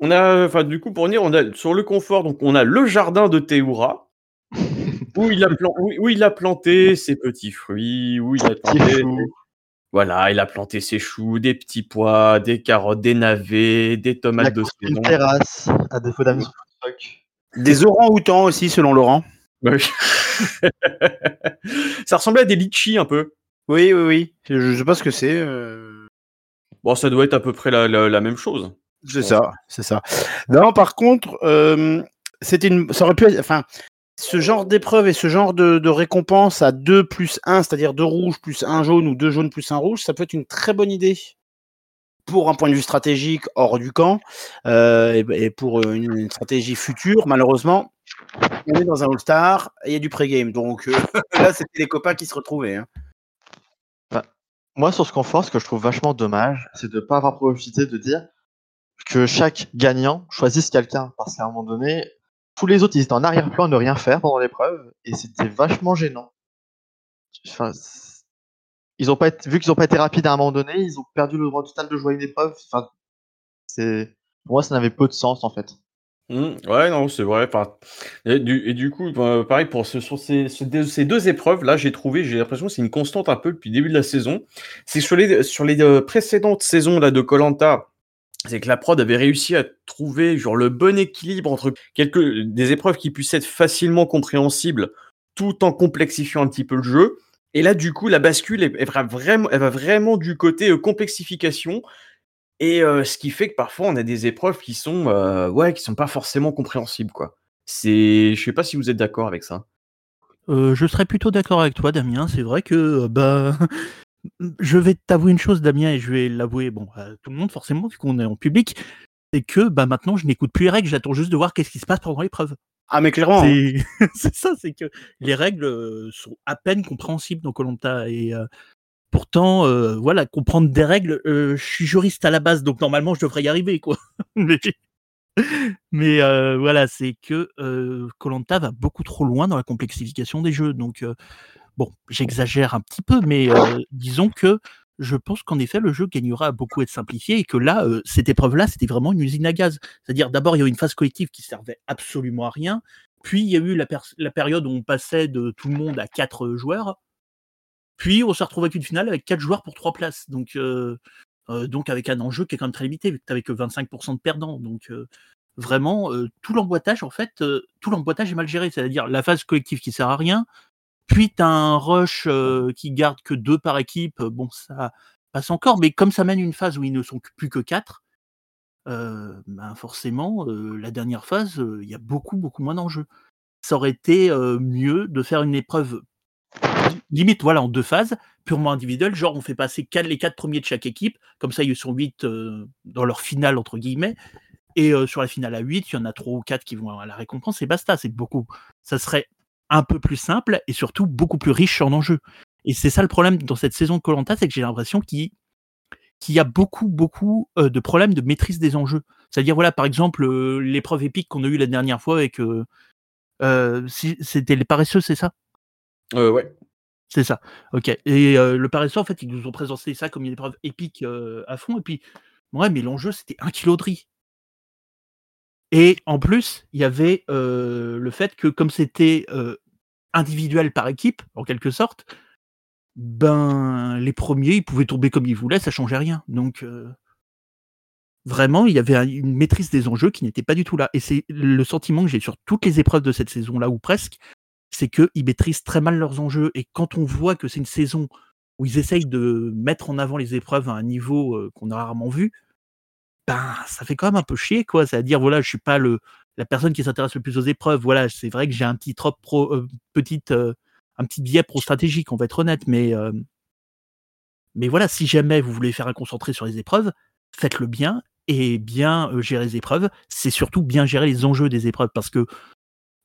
on a, enfin, du coup, pour dire, on a sur le confort, donc on a le jardin de Théoura. Où il, a plan- où, où il a planté ses petits fruits, où il a Petit planté chou. voilà, il a planté ses choux, des petits pois, des carottes, des navets, des tomates de construit une saison. terrasse, à défaut d'un. Des orangs-outans aussi, selon Laurent. Ouais. ça ressemblait à des litchis un peu. Oui, oui, oui. Je, je sais pas ce que c'est. euh, Bon, ça doit être à peu près la, la- la même chose. C'est ça, c'est ça. Non, par contre, euh, c'était une, ça aurait pu être, enfin, ce genre d'épreuve et ce genre de, récompense à 2 plus 1, c'est-à-dire 2 rouges plus 1 jaune ou 2 jaunes plus 1 rouge, ça peut être une très bonne idée pour un point de vue stratégique hors du camp euh, et, pour une, une stratégie future. Malheureusement, on est dans un All-Star et il y a du pré-game. Donc euh, là, c'était les copains qui se retrouvaient. hein. Moi, sur ce confort, ce que je trouve vachement dommage, c'est de ne pas avoir profité de dire que chaque gagnant choisisse quelqu'un. Parce qu'à un moment donné, tous les autres, ils étaient en arrière-plan à ne rien faire pendant l'épreuve, et c'était vachement gênant. Enfin, ils ont pas vu qu'ils ont pas été rapides à un moment donné, ils ont perdu le droit total de jouer une épreuve. Enfin, c'est, pour moi, ça n'avait peu de sens en fait. Mmh, ouais, non, c'est vrai. Et du, coup, bah, pareil, pour sur ces, deux, épreuves, là, j'ai trouvé, j'ai l'impression que c'est une constante un peu depuis le début de la saison. C'est sur les, sur les euh, précédentes saisons là, de Colanta, c'est que la prod avait réussi à trouver genre, le bon équilibre entre quelques, des épreuves qui puissent être facilement compréhensibles tout en complexifiant un petit peu le jeu. Et là, du coup, la bascule, elle, va, vraiment, elle va vraiment du côté euh, complexification. Et ce qui fait que parfois on a des épreuves qui sont ouais, qui sont pas forcément compréhensibles quoi. C'est je sais pas si vous êtes d'accord avec ça? je serais plutôt d'accord avec toi Damien, c'est vrai que, bah, je vais t'avouer une chose Damien et je vais l'avouer, bon, à tout le monde forcément vu qu'on est en public, c'est que, bah, maintenant je n'écoute plus les règles, j'attends juste de voir qu'est-ce qui se passe pendant l'épreuve. Ah mais clairement, hein. C'est ça, c'est que les règles, sont à peine compréhensibles dans Colanta et Pourtant, euh, voilà, comprendre des règles, euh, je suis juriste à la base, donc normalement je devrais y arriver, quoi. mais, euh, voilà, c'est que Colanta va beaucoup trop loin dans la complexification des jeux. Donc bon, j'exagère un petit peu, mais disons que je pense qu'en effet le jeu gagnera à beaucoup être simplifié et que là, cette épreuve-là, c'était vraiment une usine à gaz. C'est-à-dire d'abord il y a eu une phase collective qui servait absolument à rien, puis il y a eu la, période où on passait de tout le monde à quatre joueurs. Puis on se retrouve avec une finale avec 4 joueurs pour 3 places. Donc, euh, euh, avec un enjeu qui est quand même très limité, que 25% de perdants. Donc euh, vraiment, tout l'emboîtage, en fait, tout l'emboîtage est mal géré. C'est-à-dire la phase collective qui sert à rien, puis tu as un rush qui garde que 2 par équipe. Bon, ça passe encore, mais comme ça mène une phase où ils ne sont plus que 4, ben forcément, la dernière phase, il y a beaucoup, beaucoup moins d'enjeux. Ça aurait été mieux de faire une épreuve limite voilà en deux phases purement individuelles genre on fait passer quatre, les quatre premiers de chaque équipe comme ça ils sont huit dans leur finale entre guillemets et sur la finale à 8 il y en a trois ou quatre qui vont à la récompense et basta c'est beaucoup ça serait un peu plus simple et surtout beaucoup plus riche en enjeux et c'est ça le problème dans cette saison de Colanta c'est que j'ai l'impression qu'il y a beaucoup beaucoup euh, de problèmes de maîtrise des enjeux c'est à dire voilà par exemple l'épreuve épique qu'on a eue la dernière fois avec si, c'était les paresseux c'est ça? Euh, ouais. C'est ça. OK et le paresseux, en fait, ils nous ont présenté ça comme une épreuve épique, à fond et puis ouais, mais l'enjeu, c'était un kilo de riz. Et en plus, il y avait, le fait que comme c'était, individuel par équipe, en quelque sorte, ben, les premiers, ils pouvaient tomber comme ils voulaient, ça changeait rien. Donc vraiment, il y avait une maîtrise des enjeux qui n'était pas du tout là et c'est le sentiment que j'ai sur toutes les épreuves de cette saison-là ou presque, c'est qu'ils maîtrisent très mal leurs enjeux. Et quand on voit que c'est une saison où ils essayent de mettre en avant les épreuves à un niveau qu'on a rarement vu, ben ça fait quand même un peu chier, quoi. C'est-à-dire, voilà, je suis pas le la personne qui s'intéresse le plus aux épreuves. Voilà, c'est vrai que j'ai un petit trop pro, petite, un petit biais pro-stratégique, on va être honnête, mais mais voilà, si jamais vous voulez faire un concentré sur les épreuves, faites-le bien et bien gérer les épreuves. C'est surtout bien gérer les enjeux des épreuves parce que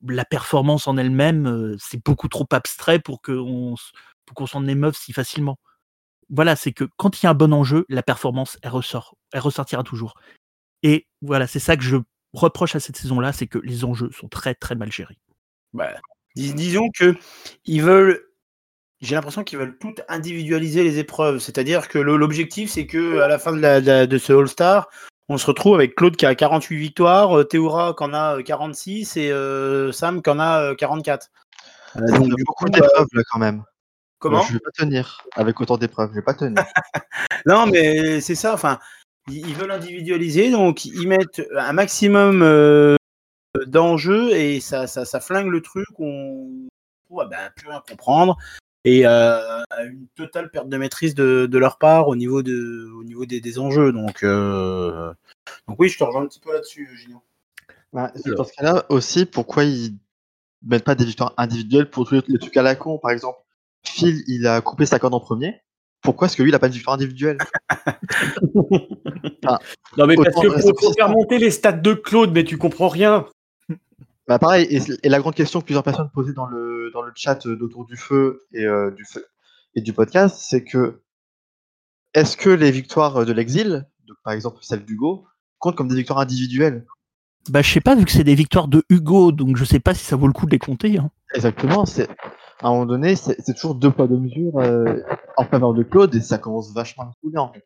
la performance en elle-même, c'est beaucoup trop abstrait pour qu'on s'en émeuve si facilement. Voilà, c'est que quand il y a un bon enjeu, la performance, elle ressort, elle ressortira toujours. Et voilà, c'est ça que je reproche à cette saison-là, c'est que les enjeux sont très très mal gérés. Bah, disons que ils veulent, j'ai l'impression qu'ils veulent tout individualiser les épreuves. C'est-à-dire que l'objectif, c'est que à la fin de, de ce All-Star, on se retrouve avec Claude qui a 48 victoires, euh, Théora qui en a 46 euh, et euh, Sam qui en a 44. donc, du beaucoup d'épreuves là quand même. Comment Je vais pas tenir avec autant d'épreuves, je vais pas tenir. non, mais c'est ça. Enfin, ils veulent individualiser, donc ils mettent un maximum d'enjeux et ça, ça, flingue le truc. On ne ben, plus rien comprendre et euh, une totale perte de maîtrise de, de, leur part au niveau, de, au niveau des, des enjeux. Donc, euh, donc oui, je te rejoins un petit peu là-dessus, Gino. Bah, dans ce cas-là aussi pourquoi ils mettent pas des victoires individuelles pour tous les, trucs à la con. Par exemple, Phil, il a coupé sa corde en premier. Pourquoi est-ce que lui, il a pas de victoire individuelle Non, mais parce que pour, faire monter les stats de Claude, mais tu comprends rien. Bah pareil, et, la grande question que plusieurs personnes posaient dans le, dans le chat d'Autour du Feu et, euh, du feu et du podcast, c'est que est-ce que les victoires de l'exil, par exemple celle d'Hugo, comptent comme des victoires individuelles? Bah je sais pas, vu que c'est des victoires de Hugo, donc je sais pas si ça vaut le coup de les compter. Hein. Exactement, c'est à un moment donné, c'est toujours deux poids deux mesures euh, en faveur de Claude et ça commence vachement à me couler en fait.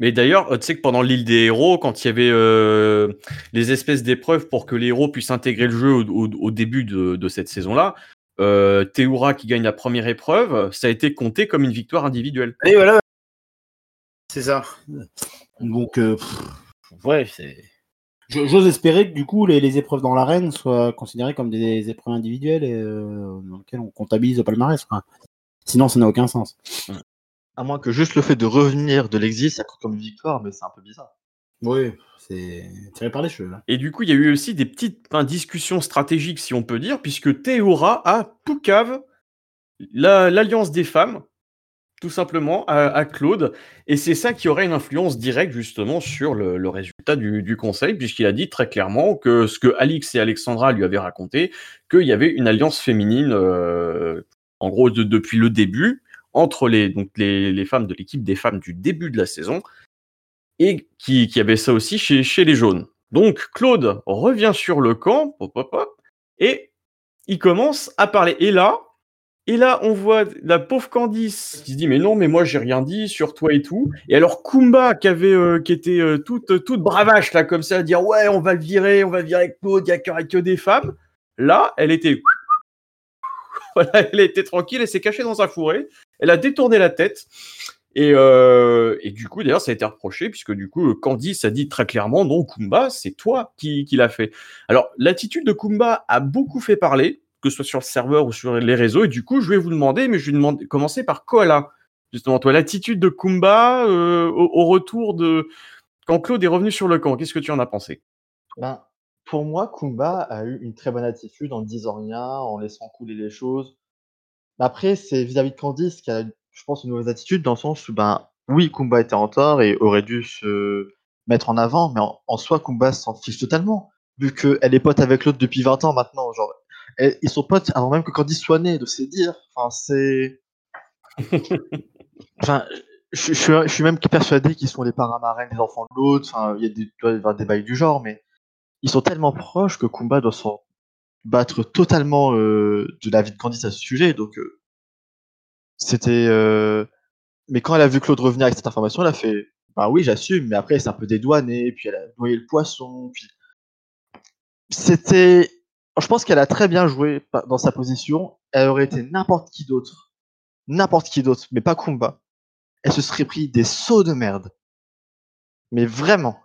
Mais d'ailleurs, tu sais que pendant l'île des héros, quand il y avait euh, les espèces d'épreuves pour que les héros puissent intégrer le jeu au, au- au début de, de cette saison-là, euh, Théoura qui gagne la première épreuve, ça a été compté comme une victoire individuelle. Et voilà. C'est ça. Donc, euh, pff, ouais, c'est. J'ose espérer que du coup, les, les épreuves dans l'arène soient considérées comme des épreuves individuelles et, euh, dans lesquelles on comptabilise le palmarès. quoi. Sinon, ça n'a aucun sens. À moins que juste le fait de revenir de l'exil, ça compte comme une victoire, mais c'est un peu bizarre. Oui, c'est tiré par les cheveux. Là. Et du coup, il y a eu aussi des petites discussions stratégiques, si on peut dire, puisque Théoura a poucave la- l'alliance des femmes, tout simplement, à, Claude. Et c'est ça qui aurait une influence directe, justement, sur le, résultat du, conseil, puisqu'il a dit très clairement que ce que Alix et Alexandra lui avaient raconté, qu'il y avait une alliance féminine, euh, en gros, de- depuis le début, entre les, donc les, femmes de l'équipe des femmes du début de la saison, et qui, qui avait ça aussi chez, chez les jaunes. Donc Claude revient sur le camp, pop, pop, pop, et il commence à parler. Et là, et là, on voit la pauvre Candice qui se dit mais non, mais moi j'ai rien dit sur toi et tout. Et alors Kumba qui avait, euh, qui était euh, toute, toute bravache là comme ça, à dire ouais, on va le virer, on va virer Claude, il y a que, que des femmes. Là, elle était, voilà, elle était tranquille, elle s'est cachée dans un fourré, elle a détourné la tête. Et, euh, et du coup, d'ailleurs, ça a été reproché, puisque du coup, Candice a dit très clairement, non, Kumba, c'est toi qui, qui l'as fait. Alors, l'attitude de Kumba a beaucoup fait parler, que ce soit sur le serveur ou sur les réseaux, et du coup, je vais vous demander, mais je vais demander, commencer par Koala. Justement, toi, l'attitude de Kumba euh, au, retour de... Quand Claude est revenu sur le camp, qu'est-ce que tu en as pensé? Ben, pour moi, Kumba a eu une très bonne attitude en ne disant rien, en laissant couler les choses. Après, c'est vis-à-vis de Candice qui a, je pense, une mauvaise attitude dans le sens où, ben, oui, Kumba était en tort et aurait dû se mettre en avant, mais en, en soi, Kumba s'en fiche totalement, vu qu'elle est pote avec l'autre depuis 20 ans maintenant. Genre, ils sont potes avant même que Candice soit née, donc c'est dire. Enfin, c'est. Enfin, je, je suis, je suis même persuadé qu'ils sont les parrains marraines des enfants de l'autre. Enfin, il y a des, il doit y avoir des bails du genre, mais ils sont tellement proches que Kumba doit s'en battre totalement euh, de la vie de Candice à ce sujet. Donc, euh, c'était. euh, Mais quand elle a vu Claude revenir avec cette information, elle a fait Bah oui, j'assume, mais après, c'est un peu dédouané, puis elle a noyé le poisson, puis. C'était. Je pense qu'elle a très bien joué dans sa position. Elle aurait été n'importe qui d'autre. N'importe qui d'autre, mais pas Kumba. Elle se serait pris des sauts de merde. Mais vraiment.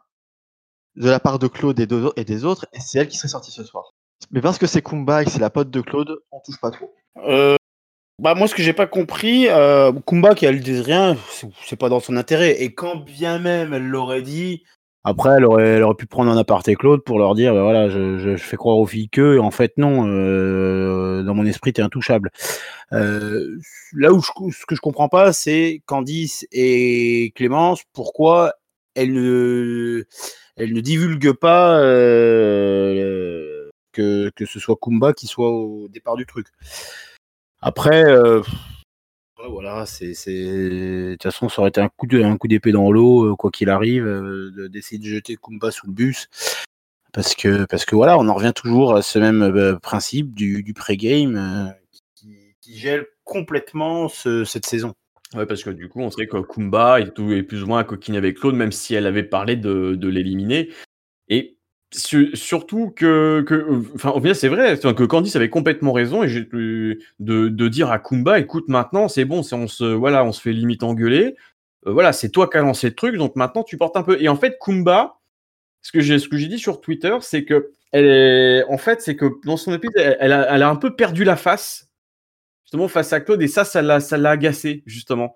De la part de Claude et, de- et des autres, et c'est elle qui serait sortie ce soir. Mais parce que c'est Kumba et que c'est la pote de Claude, on touche pas trop. Euh, bah moi, ce que j'ai pas compris, euh, Kumba qui elle dit rien, c'est- c'est pas dans son intérêt. Et quand bien même elle l'aurait dit, après elle aurait, elle aurait pu prendre un aparté Claude pour leur dire, bah voilà, je, je, fais croire aux filles que, en fait non, euh, dans mon esprit t'es intouchable. Euh, là où je, ce que je comprends pas, c'est Candice et Clémence, pourquoi elles ne, elles ne divulguent pas euh, que, que ce soit Kumba qui soit au départ du truc. Après, voilà, c'est, de toute façon, ça aurait été un coup d'épée dans l'eau, euh, quoi qu'il arrive, euh, de- d'essayer de jeter Kumba sous le bus, parce que, parce que voilà, on en revient toujours à ce même euh, principe du, du pré-game qui, gèle complètement ce- cette saison. Ouais, parce que du coup, on sait que Kumba est, plus ou moins à coquiner avec Claude, même si elle avait parlé de, de l'éliminer. Et surtout que, enfin, c'est vrai, que Candice avait complètement raison et j'ai de, de dire à Kumba, écoute, maintenant, c'est bon, on se, voilà, on se fait limite engueuler. Euh, voilà, c'est toi qui as lancé le truc, donc maintenant, tu portes un peu. Et en fait, Kumba, ce que j'ai, ce dit sur Twitter, c'est que en fait, c'est que dans son épisode, elle, a, un peu perdu la face justement face à Claude et ça ça l'a ça l'a agacé justement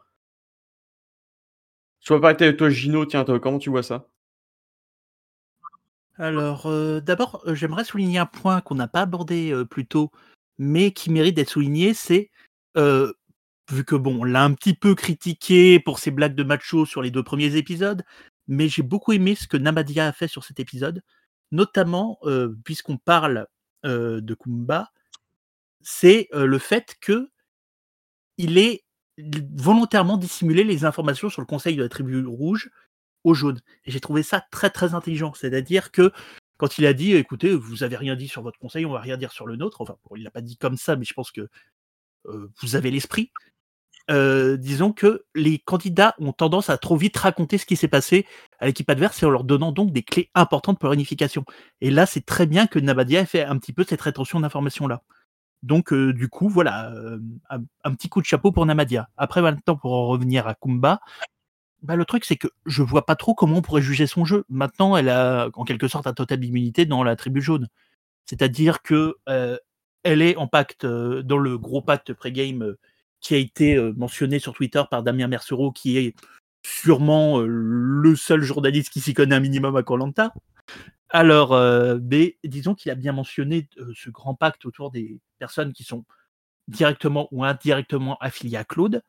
soit pas été toi Gino tiens toi, comment tu vois ça? Alors, euh, d'abord, euh, j'aimerais souligner un point qu'on n'a pas abordé euh, plus tôt, mais qui mérite d'être souligné, c'est, vu que bon, on l'a un petit peu critiqué pour ses blagues de macho sur les deux premiers épisodes, mais j'ai beaucoup aimé ce que Namadia a fait sur cet épisode, notamment, puisqu'on parle de Kumba, c'est le fait que il est volontairement dissimulé les informations sur le conseil de la tribu rouge au jaune. Et j'ai trouvé ça très très intelligent. C'est-à-dire que quand il a dit écoutez, vous avez rien dit sur votre conseil, on va rien dire sur le nôtre. Enfin, bon, il l'a pas dit comme ça, mais je pense que euh, vous avez l'esprit. Euh, disons que les candidats ont tendance à trop vite raconter ce qui s'est passé à l'équipe adverse et en leur donnant donc des clés importantes pour l'unification. Et là, c'est très bien que Nabadia ait fait un petit peu cette rétention d'informations-là. Donc, euh, du coup, voilà, un, un petit coup de chapeau pour Namadia. Après, maintenant, pour en revenir à Kumba, bah, le truc, c'est que je vois pas trop comment on pourrait juger son jeu. Maintenant, elle a en quelque sorte un total d'immunité dans la tribu jaune. C'est-à-dire que euh, elle est en pacte, euh, dans le gros pacte pré-game euh, qui a été mentionné sur Twitter par Damien Mercereau, qui est sûrement le seul journaliste qui s'y connaît un minimum à Colanta. Alors, mais disons qu'il a bien mentionné ce grand pacte autour des personnes qui sont directement ou indirectement affiliées à Claude.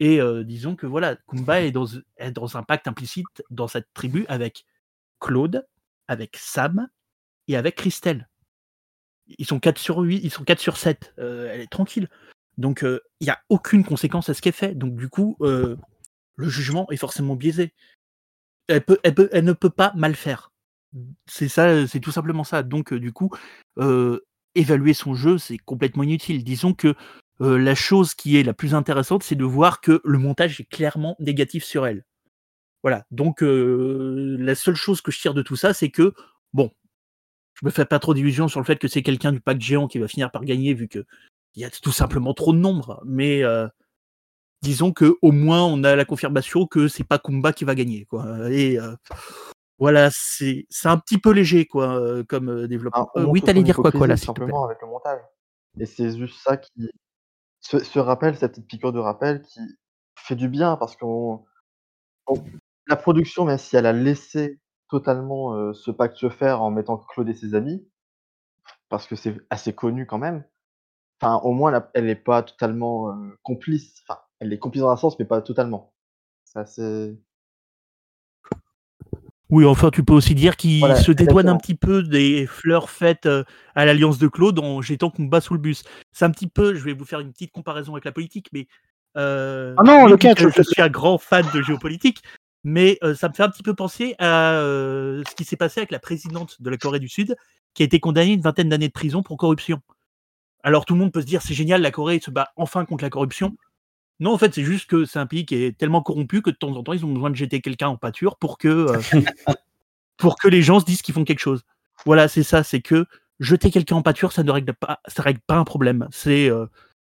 Et disons que voilà, Kumba est dans, un pacte implicite dans cette tribu avec Claude, avec Sam et avec Christelle. Ils sont 4 sur 8, ils sont 4 sur 7. euh, elle est tranquille. Donc il n'y a aucune conséquence à ce qu'elle fait. Donc du coup, le jugement est forcément biaisé. Elle, elle, ne peut pas mal faire. C'est ça, c'est tout simplement ça. Donc du coup, évaluer son jeu, c'est complètement inutile. Disons que euh, la chose qui est la plus intéressante, c'est de voir que le montage est clairement négatif sur elle. Voilà. Donc euh, la seule chose que je tire de tout ça, c'est que bon, je me fais pas trop d'illusions sur le fait que c'est quelqu'un du pack géant qui va finir par gagner, vu que il y a tout simplement trop de nombres. Mais euh, disons que au moins on a la confirmation que c'est pas Kumba qui va gagner, quoi. Et euh, voilà, c'est c'est un petit peu léger, quoi, comme développement. Ah, Euh, oui, t'allais dire quoi, quoi, là, hypocrisie, s'il te plaît? simplement avec le montage. Et c'est juste ça qui ce ce rappel, cette petite piqûre de rappel qui fait du bien parce qu'on on la production, même si elle a laissé totalement, ce pacte se faire en mettant Claude et ses amis, parce que c'est assez connu quand même, enfin, au moins, elle a elle est pas totalement, complice. Enfin, elle est complice dans un sens, mais pas totalement. C'est assez Oui, enfin, tu peux aussi dire qu'il Voilà, se dédouane un petit peu des fleurs faites euh, à l'alliance de Claude en jetant Kumba sous le bus. C'est un petit peu, je vais vous faire une petite comparaison avec la politique, mais euh, Ah non, le catch, je, suis un grand fan de géopolitique, mais euh, ça me fait un petit peu penser à euh, ce qui s'est passé avec la présidente de la Corée du Sud, qui a été condamnée à une vingtaine d'années de prison pour corruption. Alors tout le monde peut se dire, c'est génial, la Corée se bat enfin contre la corruption. Non, en fait, c'est juste que c'est un pays qui est tellement corrompu que de temps en temps, ils ont besoin de jeter quelqu'un en pâture pour que, euh, pour que les gens se disent qu'ils font quelque chose. Voilà, c'est ça, c'est que jeter quelqu'un en pâture, ça ne règle pas, ça règle pas un problème. C'est euh,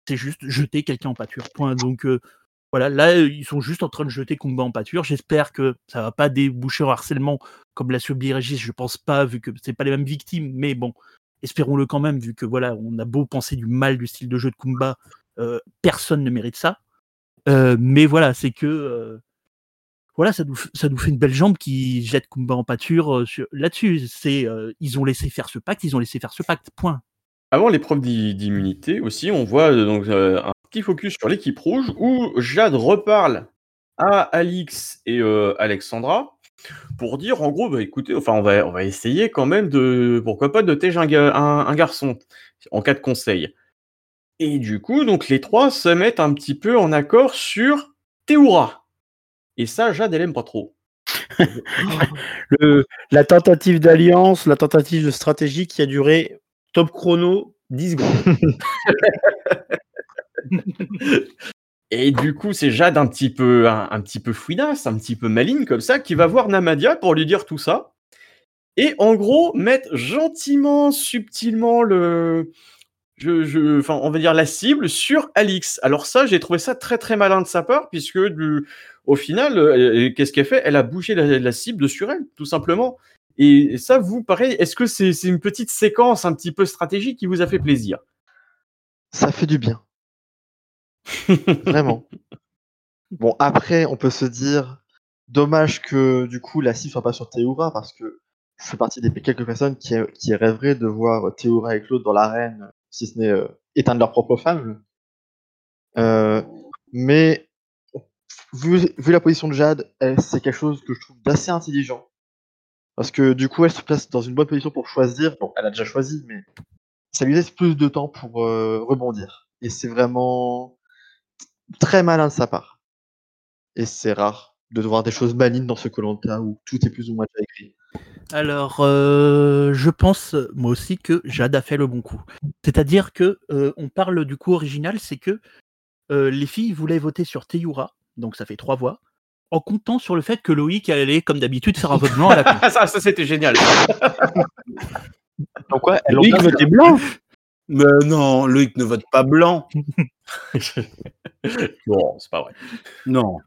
c'est juste jeter quelqu'un en pâture. Point. Donc euh, voilà, là, ils sont juste en train de jeter Kumba en pâture. J'espère que ça va pas déboucher en harcèlement comme l'a subi Régis. Je pense pas, vu que c'est pas les mêmes victimes, mais bon, espérons-le quand même, vu que voilà, on a beau penser du mal du style de jeu de Kumba, euh, personne ne mérite ça. Euh, mais voilà, c'est que euh, voilà, ça nous, fait une belle jambe qui jette Kumba en pâture euh, là-dessus. C'est, ils ont laissé faire ce pacte, ils ont laissé faire ce pacte. Point. Avant l'épreuve d'i- d'immunité aussi, on voit donc un petit focus sur l'équipe rouge où Jade reparle à Alix et Alexandra pour dire en gros, bah, écoutez, enfin on va, on va essayer quand même de, pourquoi pas, ga- un, un garçon en cas de conseil. Et du coup, donc les trois se mettent un petit peu en accord sur Théoura. Et ça, Jade, elle aime pas trop. Le- la tentative d'alliance, la tentative de stratégie qui a duré top chrono 10 secondes. Et du coup, c'est Jade un petit peu, un, un petit peu fouinasse, un petit peu maligne comme ça, qui va voir Namadia pour lui dire tout ça. Et en gros, mettre gentiment, subtilement le, je, je, enfin, on va dire la cible sur Alix. Alors ça, j'ai trouvé ça très très malin de sa part, puisque du, au final, euh, qu'est-ce qu'elle fait? Elle a bougé la, la cible de sur elle, tout simplement. Et ça, vous, pareil, est-ce que c'est une petite séquence un petit peu stratégique qui vous a fait plaisir? Ça fait du bien. Vraiment. Bon, après, on peut se dire, dommage que du coup la cible soit pas sur Théoura, parce que je fais partie des quelques personnes qui, qui rêveraient de voir Théoura et Claude dans l'arène, si ce n'est euh, éteindre leur propre femme. Euh, mais vu, la position de Jade, c'est quelque chose que je trouve d'assez intelligent. Parce que du coup, elle se place dans une bonne position pour choisir. Bon, elle a déjà choisi, mais ça lui laisse plus de temps pour euh, rebondir. Et c'est vraiment très malin de sa part. Et c'est rare de voir des choses malignes dans ce Colanta où tout est plus ou moins déjà écrit Alors, euh, je pense moi aussi que Jade a fait le bon coup. C'est-à-dire que euh, on parle du coup original, c'est que euh, les filles voulaient voter sur Teyura, donc ça fait trois voix, en comptant sur le fait que Loïc allait, comme d'habitude, faire un vote blanc à la con. ça, ça c'était génial. Donc quoi elles Loïc votait blanc Mais non, Loïc ne vote pas blanc. bon, c'est pas vrai. Non.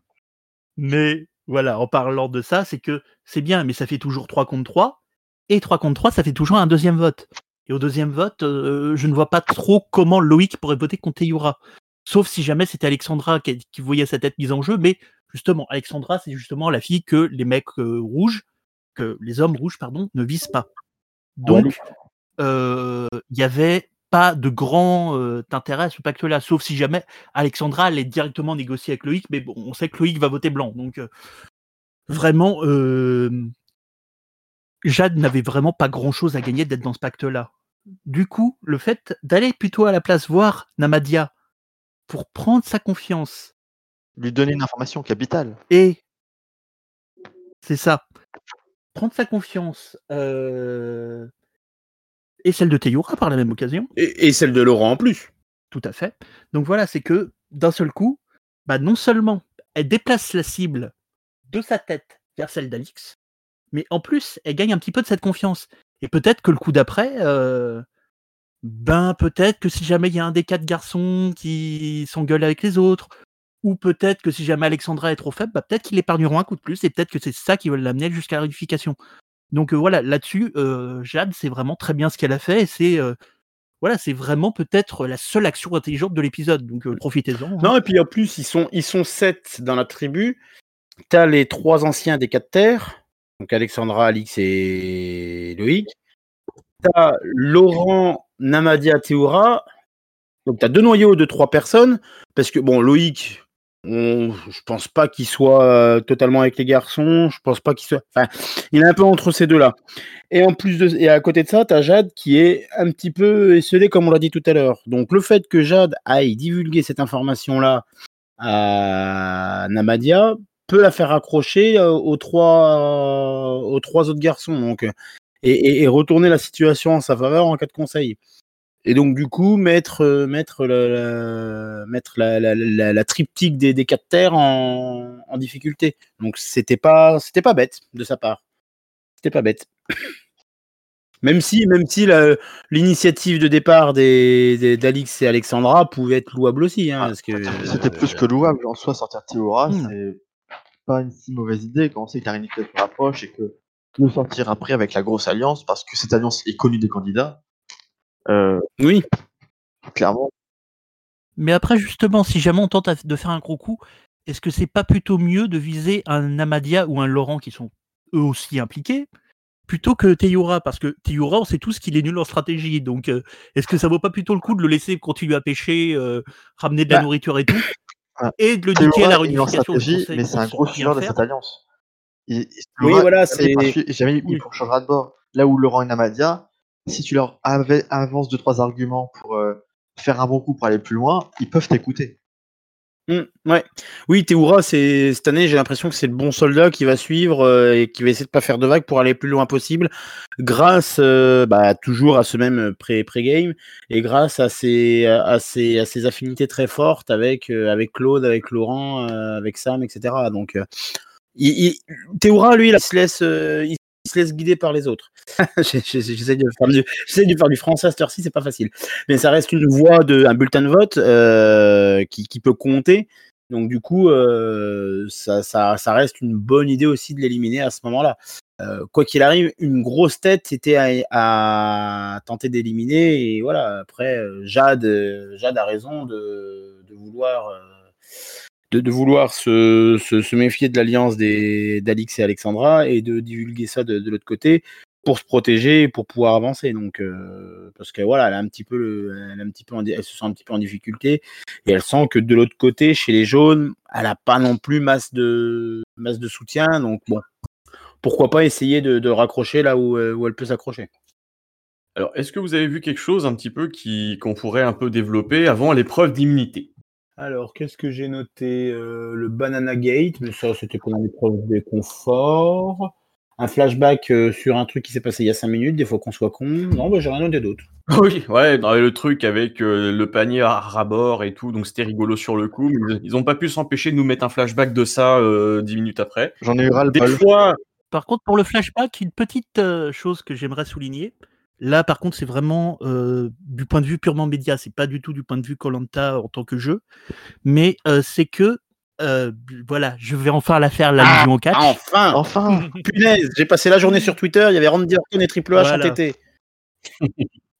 Mais voilà, en parlant de ça, c'est que c'est bien, mais ça fait toujours 3 contre 3. Et 3 contre 3, ça fait toujours un deuxième vote. Et au deuxième vote, euh, je ne vois pas trop comment Loïc pourrait voter contre Teyura. Sauf si jamais c'était Alexandra qui, qui voyait sa tête mise en jeu. Mais justement, Alexandra, c'est justement la fille que les mecs euh, rouges, que les hommes rouges, pardon, ne visent pas. Donc, euh, il y avait pas de grand euh, intérêt à ce pacte-là, sauf si jamais Alexandra allait directement négocier avec Loïc, mais bon, on sait que Loïc va voter blanc, donc euh, vraiment, euh, Jade n'avait vraiment pas grand-chose à gagner d'être dans ce pacte-là. Du coup, le fait d'aller plutôt à la place voir Namadia pour prendre sa confiance lui donner une information capitale. et c'est ça, prendre sa confiance et celle de Teyura par la même occasion, Et, et celle de Laurent en plus. Tout à fait. Donc voilà, c'est que d'un seul coup, bah non seulement elle déplace la cible de sa tête vers celle d'Alix, mais en plus, elle gagne un petit peu de cette confiance. Et peut-être que le coup d'après, euh, ben peut-être que si jamais il y a un des quatre garçons qui s'engueule avec les autres, ou peut-être que si jamais Alexandra est trop faible, bah peut-être qu'ils épargneront un coup de plus, et peut-être que c'est ça qui va l'amener jusqu'à la réunification. Donc euh, voilà, là-dessus, euh, Jade, c'est vraiment très bien ce qu'elle a fait, et c'est euh, voilà, c'est vraiment peut-être la seule action intelligente de l'épisode. Donc euh, profitez-en. hein. Non, et puis en plus, ils sont, ils sont sept dans la tribu. T'as les trois anciens des quatre terres. Donc Alexandra, Alix et Loïc. T'as Laurent, Namadia, Théoura. Donc t'as deux noyaux de trois personnes. Parce que, bon, Loïc, on- je pense pas qu'il soit euh, totalement avec les garçons. Je pense pas qu'il soit. Il est un peu entre ces deux-là. Et en plus de, et à côté de ça, t'as Jade qui est un petit peu esselée, comme on l'a dit tout à l'heure. Donc le fait que Jade aille divulguer cette information-là à Namadia peut la faire accrocher euh, aux trois, aux trois autres garçons. Donc, et retourner la situation en sa faveur en cas de conseil. Et donc du coup mettre euh, mettre la, la- mettre la, la, la- la triptyque des, des quatre terres en, en difficulté. Donc c'était pas c'était pas bête de sa part. C'était pas bête. Même si, même si l'initiative de départ des, des- d'Alix et Alexandra pouvait être louable aussi, hein, Ah, parce que C'était plus que louable. En soi, sortir Théora, Hmm. c'est pas une si mauvaise idée quand on sait que la réalité se rapproche et que le sortir après avec la grosse alliance, parce que cette alliance est connue des candidats. Euh, oui, clairement, Mais après, justement, si jamais on tente de faire un gros coup, est-ce que c'est pas plutôt mieux de viser un Amadia ou un Laurent qui sont eux aussi impliqués plutôt que Teyura Parce que Teyura, on sait tous qu'il est nul en stratégie. Donc, euh, est-ce que ça vaut pas plutôt le coup de le laisser continuer à pêcher, euh, ramener de la Bah. nourriture et tout Ah. et de le niquer à la réunification mais c'est un gros suiveur de cette alliance. Il- il- Oui, Laurent, voilà, c'est- jamais il Oui. pour changera de bord. Là où Laurent et Namadia, si tu leur ava- avances deux trois arguments pour euh, faire un bon coup pour aller plus loin, ils peuvent t'écouter. Mm, ouais. Oui, Théoura, cette année, j'ai l'impression que c'est le bon soldat qui va suivre euh, et qui va essayer de pas faire de vagues pour aller le plus loin possible, grâce euh, bah, toujours à ce même pré- pré-game et grâce à ses, à ses, à ses affinités très fortes avec, avec Claude, avec Laurent, avec Sam, etc. Donc, Théoura, lui, il se laisse, se laisse guider par les autres. J'essaie de, faire du- français à cette heure-ci, c'est pas facile. Mais ça reste une voix de, un bulletin de vote euh, qui, peut compter. Donc du coup, euh, ça, reste une bonne idée aussi de l'éliminer à ce moment-là. Euh, quoi qu'il arrive, une grosse tête était à, tenter d'éliminer. Et voilà, après, Jade, Jade a raison de, vouloir, de, vouloir se, méfier de l'alliance d'Alix et Alexandra et de divulguer ça de, l'autre côté pour se protéger et pour pouvoir avancer. Donc, euh, parce que voilà, elle, a un petit peu le- elle, se sent un petit peu en difficulté et elle sent que de l'autre côté, chez les jaunes, elle n'a pas non plus masse de, masse de soutien. Donc, bon, pourquoi pas essayer de, raccrocher là où, euh, où elle peut s'accrocher. Alors, est-ce que vous avez vu quelque chose un petit peu qu'on pourrait un peu développer avant l'épreuve d'immunité? Alors, qu'est-ce que j'ai noté Euh, Le Banana Gate, mais ça, c'était pendant l'épreuve des conforts. Un flashback euh, sur un truc qui s'est passé il y a 5 minutes, des fois qu'on soit con. Non, bah, j'ai rien noté d'autre. Oui, ouais, le truc avec euh, le panier à rabord et tout, donc c'était rigolo sur le coup. mais ils ont pas pu s'empêcher de nous mettre un flashback de ça euh, dix minutes après. J'en ai eu ras le Des fois, Par contre, pour le flashback, une petite euh, chose que j'aimerais souligner. Là, par contre, c'est vraiment euh, du point de vue purement média. C'est pas du tout du point de vue Colanta en tant que jeu, mais euh, c'est que euh, voilà, je vais enfin la faire l'allusion au catch. Enfin Enfin Punaise, j'ai passé la journée sur Twitter, il y avait Randy Orton et Triple H Voilà. entêtés.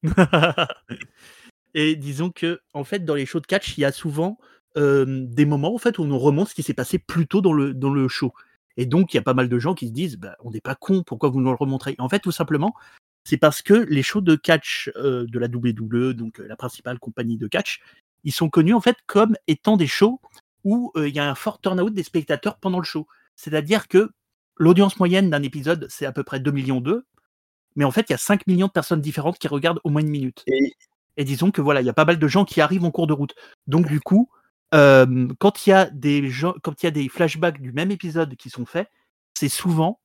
Et disons que, en fait, dans les shows de catch, il y a souvent euh, des moments en fait, où on nous remonte ce qui s'est passé plus tôt dans le, dans le show. Et donc, il y a pas mal de gens qui se disent bah, on n'est pas con, pourquoi vous nous le remontrez? En fait, tout simplement, c'est parce que les shows de catch euh, de la WWE, donc euh, la principale compagnie de catch, ils sont connus en fait comme étant des shows où euh, il y a un fort turnout des spectateurs pendant le show. C'est-à-dire que l'audience moyenne d'un épisode, c'est à peu près 2 millions d'eux, mais en fait, il y a 5 millions de personnes différentes qui regardent au moins une minute. Et Et disons que voilà, il y a pas mal de gens qui arrivent en cours de route. Donc du coup, euh, quand il y a des gens, quand il y a des flashbacks du même épisode qui sont faits, c'est souvent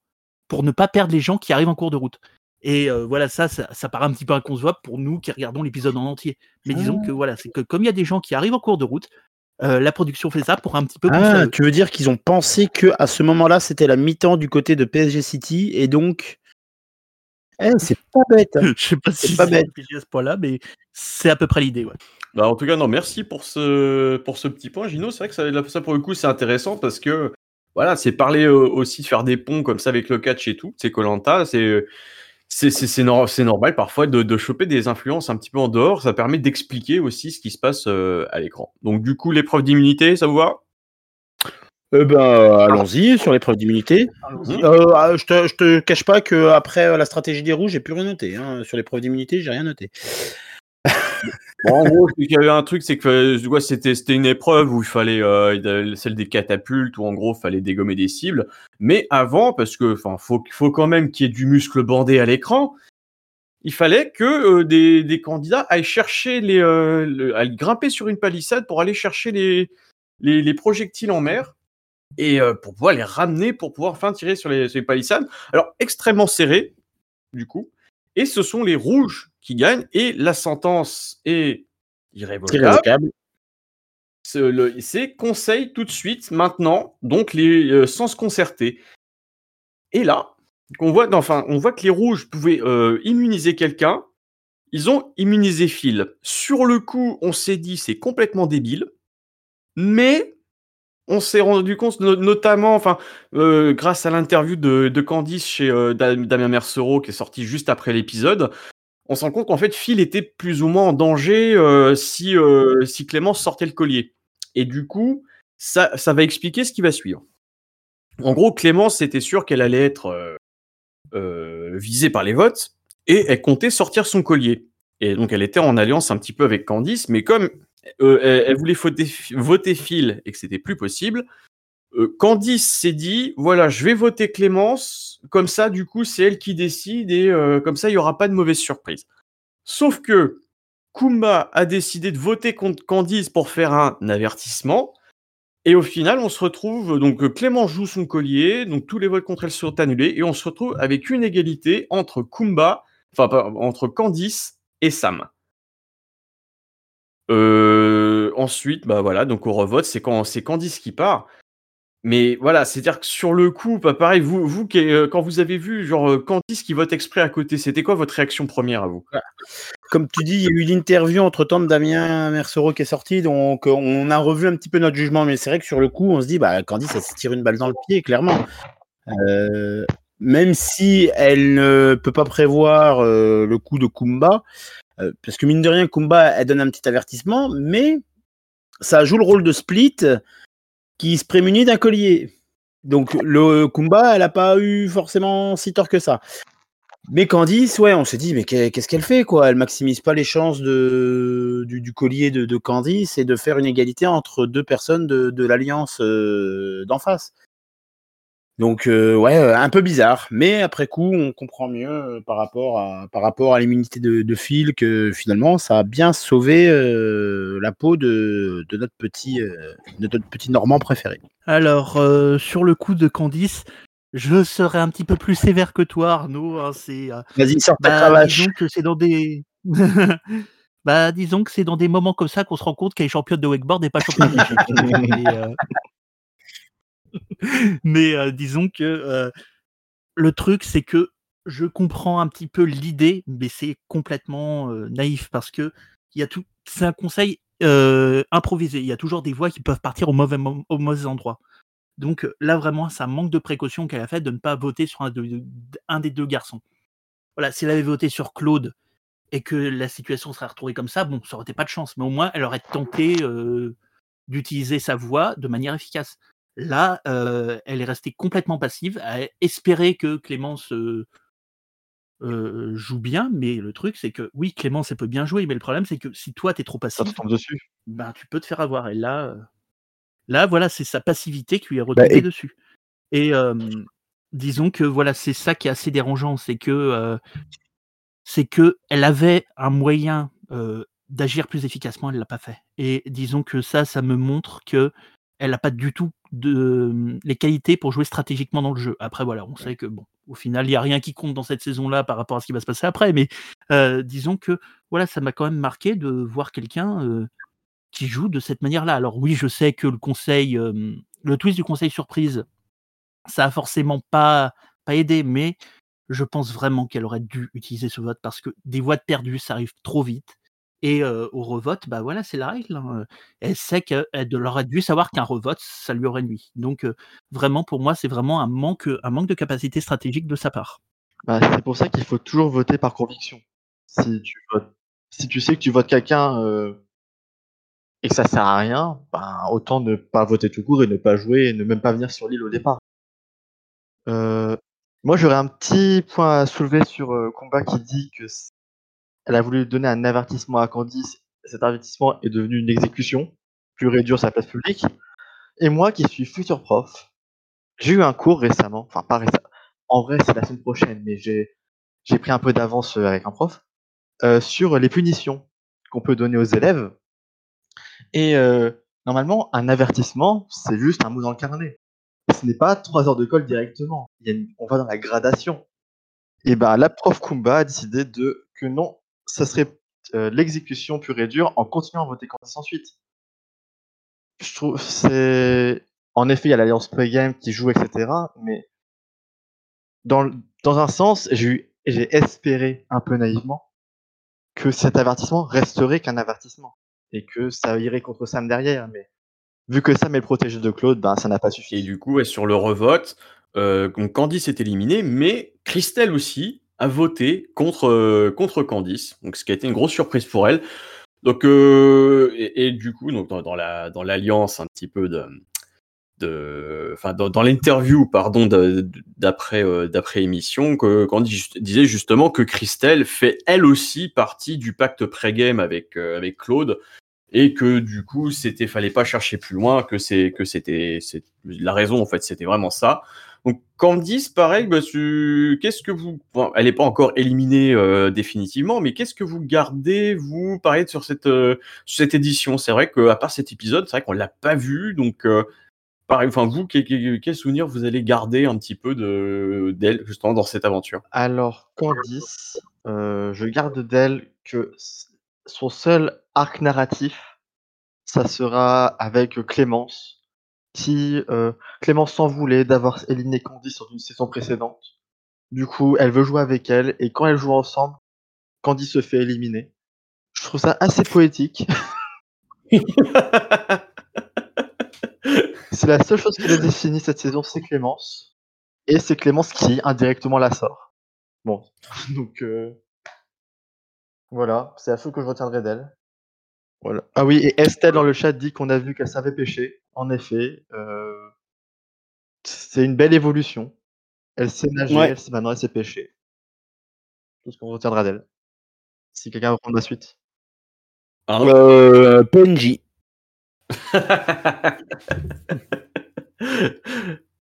pour ne pas perdre les gens qui arrivent en cours de route. Et euh, voilà, ça, ça, ça paraît un petit peu inconcevable pour nous qui regardons l'épisode en entier. Mais disons que voilà, c'est que comme il y a des gens qui arrivent en cours de route, euh, la production fait ça pour un petit peu. Ah, tu veux dire qu'ils ont pensé que à ce moment-là, c'était la mi-temps du côté de PSG City et donc. Eh, c'est pas bête. hein. Je sais pas si pas c'est bête. réfléchi à ce point-là, mais c'est à peu près l'idée. Ouais. Bah, en tout cas, non, merci pour ce, pour ce petit point, Gino. C'est vrai que ça, ça, pour le coup, c'est intéressant parce que, voilà, c'est parler euh, aussi de faire des ponts comme ça avec le catch et tout. C'est Colanta, c'est. C'est c'est- c'est nor- c'est normal parfois de, de choper des influences un petit peu en dehors. Ça permet d'expliquer aussi ce qui se passe euh, à l'écran. Donc, du coup, l'épreuve d'immunité, ça vous va? Euh, ben, allons-y sur l'épreuve d'immunité. Allons-y. Euh, ah, je, te, je te cache pas que après euh, la stratégie des rouges, j'ai plus rien noté. hein. Sur l'épreuve d'immunité, j'ai rien noté. En gros, il y avait un truc, c'est que euh, c'était une épreuve où il fallait euh, celle des catapultes où en gros il fallait dégommer des cibles. Mais avant, parce que enfin faut faut quand même qu'il y ait du muscle bandé à l'écran, il fallait que euh, des, candidats aillent chercher les le- aillent grimper sur une palissade pour aller chercher les les, les projectiles en mer et pour pouvoir les ramener pour pouvoir enfin tirer sur les, sur les palissades. Alors extrêmement serré du coup. Et ce sont les rouges qui gagnent et la sentence est irrévocable. C'est conseil tout de suite, maintenant, donc les, euh, sans se concerter. Et là, on voit, enfin, on voit que les rouges pouvaient euh, immuniser quelqu'un. Ils ont immunisé Phil. Sur le coup, on s'est dit c'est complètement débile, mais on s'est rendu compte, no- notamment, enfin, euh, grâce à l'interview de, de Candice chez euh, Dam- Damien Mercereau qui est sorti juste après l'épisode, on se rend compte qu'en fait Phil était plus ou moins en danger euh, si, euh, si Clémence sortait le collier. Et du coup, ça, ça va expliquer ce qui va suivre. En gros, Clémence c'était sûr qu'elle allait être euh, euh, visée par les votes et elle comptait sortir son collier. Et donc elle était en alliance un petit peu avec Candice, mais comme elle, elle voulait voter, voter Phil et que c'était plus possible, Candice s'est dit voilà, je vais voter Clémence, comme ça, du coup, c'est elle qui décide et euh, comme ça, il n'y aura pas de mauvaise surprise. Sauf que Kumba a décidé de voter contre Candice pour faire un avertissement. Et au final, on se retrouve, donc euh, Clément joue son collier, donc tous les votes contre elle sont annulés, et on se retrouve avec une égalité entre Kumba, enfin, entre Candice et Sam. Euh, ensuite, bah voilà, donc au revote, c'est Candice qui part. Mais voilà, c'est-à-dire que sur le coup, pas pareil, vous, vous euh, quand vous avez vu genre euh, Candice qui vote exprès à côté, c'était quoi votre réaction première à vous? Comme tu dis, il y a eu l'interview entre temps de Damien Mercereau qui est sorti, donc euh, on a revu un petit peu notre jugement, mais c'est vrai que sur le coup, on se dit, bah, Candice, elle se tire une balle dans le pied, clairement. Même si elle ne peut pas prévoir le coup de Kumba, parce que mine de rien, Kumba, elle donne un petit avertissement, mais ça joue le rôle de Split qui se prémunit d'un collier. Donc le Kumba, elle n'a pas eu forcément si tort que ça. Mais Candice, ouais, on s'est dit, mais qu'est- qu'est-ce qu'elle fait, quoi? Elle maximise pas les chances du, collier de, Candice et de faire une égalité entre deux personnes de, de l'alliance euh, d'en face. Donc euh, ouais, euh, un peu bizarre, mais après coup, on comprend mieux euh, par rapport à par rapport à l'immunité de, de Phil que finalement, ça a bien sauvé euh, la peau de, de notre petit euh, de notre petit Normand préféré. Alors, sur le coup de Candice, je serais un petit peu plus sévère que toi, Arnaud. hein, c'est, Vas-y, sors ta bah, cravache. disons que c'est dans des. bah, disons que c'est dans des moments comme ça qu'on se rend compte qu'elle est championne de wakeboard et pas championne. Mais, euh, Mais euh, disons que euh, le truc, c'est que je comprends un petit peu l'idée, mais c'est complètement euh, naïf parce que il y a tout. C'est un conseil improvisé. Il y a toujours des voix qui peuvent partir au mauvais, au mauvais endroit. Donc là, vraiment, ça manque de précaution qu'elle a fait de ne pas voter sur un, de- un des deux garçons. Voilà, si elle avait voté sur Claude et que la situation serait retrouvée comme ça, bon, ça aurait été pas de chance, mais au moins elle aurait tenté d'utiliser sa voix de manière efficace. Là, euh, elle est restée complètement passive, à espérer que Clémence euh, euh, joue bien, mais le truc, c'est que oui, Clémence, elle peut bien jouer, mais le problème, c'est que si toi, tu es trop Ça te passif, dessus. ben, tu peux te faire avoir. Et là, là voilà, c'est sa passivité qui lui est retombée et- dessus. Et disons que voilà, c'est ça qui est assez dérangeant, c'est que c'est que elle avait un moyen d'agir plus efficacement, elle l'a pas fait. Et disons que ça, ça me montre que elle n'a pas du tout de, les qualités pour jouer stratégiquement dans le jeu. Après, voilà, on sait que bon, au final, il n'y a rien qui compte dans cette saison-là par rapport à ce qui va se passer après. Mais euh, disons que voilà, ça m'a quand même marqué de voir quelqu'un euh, qui joue de cette manière-là. Alors oui, je sais que le conseil, euh, le twist du conseil surprise, ça a forcément pas pas aidé, mais je pense vraiment qu'elle aurait dû utiliser ce vote parce que des voix de perdues, ça arrive trop vite. Et au revote, bah voilà, c'est la règle. hein. Elle sait qu'elle aurait dû savoir qu'un revote, ça lui aurait nuit. Donc vraiment, pour moi, c'est vraiment un manque, un manque de capacité stratégique de sa part. Bah, c'est pour ça qu'il faut toujours voter par conviction. Si tu si tu sais que tu votes quelqu'un et que ça sert à rien, ben, autant ne pas voter tout court et ne pas jouer et ne même pas venir sur l'île au départ. Moi, j'aurais un petit point à soulever sur Combat qui dit que elle a voulu donner un avertissement à Candice. Cet avertissement est devenu une exécution, dure sur la place publique. Et moi, qui suis futur prof, j'ai eu un cours récemment, enfin pas récemment, en vrai c'est la semaine prochaine, mais j'ai pris un peu d'avance euh, avec un prof euh, sur les punitions qu'on peut donner aux élèves. Et euh, normalement, un avertissement, c'est juste un mot dans le carnet. Ce n'est pas trois heures de colle directement. On va dans la gradation. Et ben la prof Kumba a décidé de que non, ça serait euh, l'exécution pure et dure en continuant à voter Candice ensuite. Je trouve c'est en effet il y a l'alliance pre-game qui joue etc. Mais dans dans un sens j'ai espéré un peu naïvement que cet avertissement resterait qu'un avertissement et que ça irait contre Sam derrière. Mais vu que Sam est le protégé de Claude, ben ça n'a pas Et suffi. du coup, ouais, sur le revote, euh, donc Candice est éliminée, mais Christelle aussi a voté contre, euh, contre Candice, donc ce qui a été une grosse surprise pour elle. Donc, euh, et, du coup, donc dans, dans la dans l'alliance un petit peu de, enfin dans, l'interview pardon d'après euh, d'après émission, que Candice disait justement que Christelle fait elle aussi partie du pacte pré-game avec avec Claude. Et que du coup c'était fallait pas chercher plus loin que c'est que c'était la raison en fait c'était vraiment ça donc Candice pareil bah, qu'est-ce que vous elle n'est pas encore éliminée euh, définitivement mais qu'est-ce que vous gardez vous pareil sur cette euh, cette édition? C'est vrai que à part cet épisode c'est vrai qu'on l'a pas vu donc euh, pareil enfin vous quel, quel, quel vous allez garder un petit peu de d'elle justement dans cette aventure? Alors Candice, je garde d'elle que son seul arc narratif, ça sera avec Clémence, qui euh, Clémence s'en voulait d'avoir éliminé Candice dans une saison précédente. Du coup, elle veut jouer avec elle et quand elles jouent ensemble, Candice se fait éliminer. Je trouve ça assez poétique. C'est la seule chose qui la définit cette saison, c'est Clémence. Et c'est Clémence qui indirectement la sort. Bon, donc euh, voilà, c'est la chose que je retiendrai d'elle. Voilà. Ah oui, et Estelle dans le chat dit qu'on a vu qu'elle savait pêcher. En effet, euh, c'est une belle évolution. Elle sait nager, Ouais. elle sait maintenant elle sait pêcher. Tout ce qu'on retiendra d'elle. Si quelqu'un veut prendre la suite. Arnaud Euh, PNJ.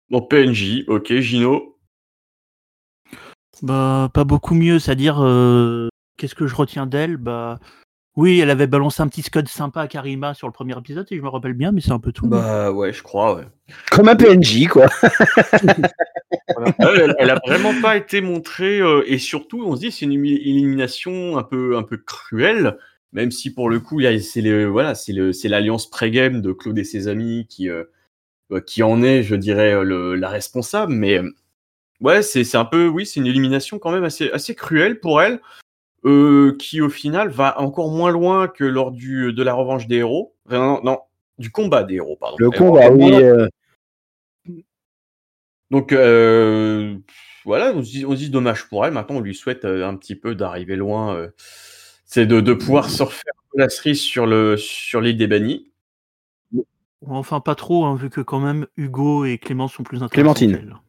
Donc PNJ, ok, Gino? Bah, pas beaucoup mieux, c'est-à-dire, euh, qu'est-ce que je retiens d'elle? Bah, oui, elle avait balancé un petit scud sympa à Karima sur le premier épisode, si je me rappelle bien, mais c'est un peu tout. Bah ouais, je crois, ouais. Comme un PNJ, quoi. elle, elle a vraiment pas été montrée, euh, et surtout, on se dit, c'est une élimination un peu, un peu cruelle, même si pour le coup, il y a- c'est le, voilà, c'est le, c'est l'alliance pré-game de Claude et ses amis qui, euh, euh, qui en est, je dirais, le, la responsable, mais ouais, c'est, c'est un peu, oui, c'est une élimination quand même assez, assez cruelle pour elle, euh, qui au final va encore moins loin que lors du, de la revanche des héros, Enfin, non, non, du combat des héros, pardon. Le combat, oui. euh, donc euh, voilà, on se, dit, on se dit dommage pour elle. Maintenant, on lui souhaite euh, un petit peu d'arriver loin. euh, c'est de, de pouvoir surfer un peu la cerise sur le sur l'île des bannis. Enfin, pas trop, hein, vu que quand même Hugo et Clément sont plus intéressants. Clémentine.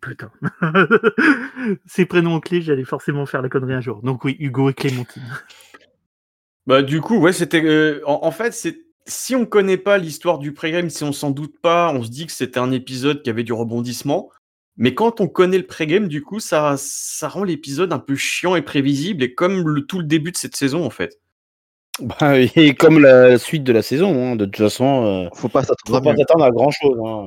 Putain. Ces prénoms clés, j'allais forcément faire la connerie un jour. Donc oui, Hugo et Clémentine. Bah du coup, ouais, c'était euh, en, en fait c'est si on connaît pas l'histoire du pré-game, si on s'en doute pas, on se dit que c'était un épisode qui avait du rebondissement. Mais quand on connaît le pré-game, du coup, ça, ça rend l'épisode un peu chiant et prévisible, et comme le, tout le début de cette saison, en fait. bah, et comme la suite de la saison, hein, de toute façon, euh, Faut pas s'attendre à grand chose. Hein.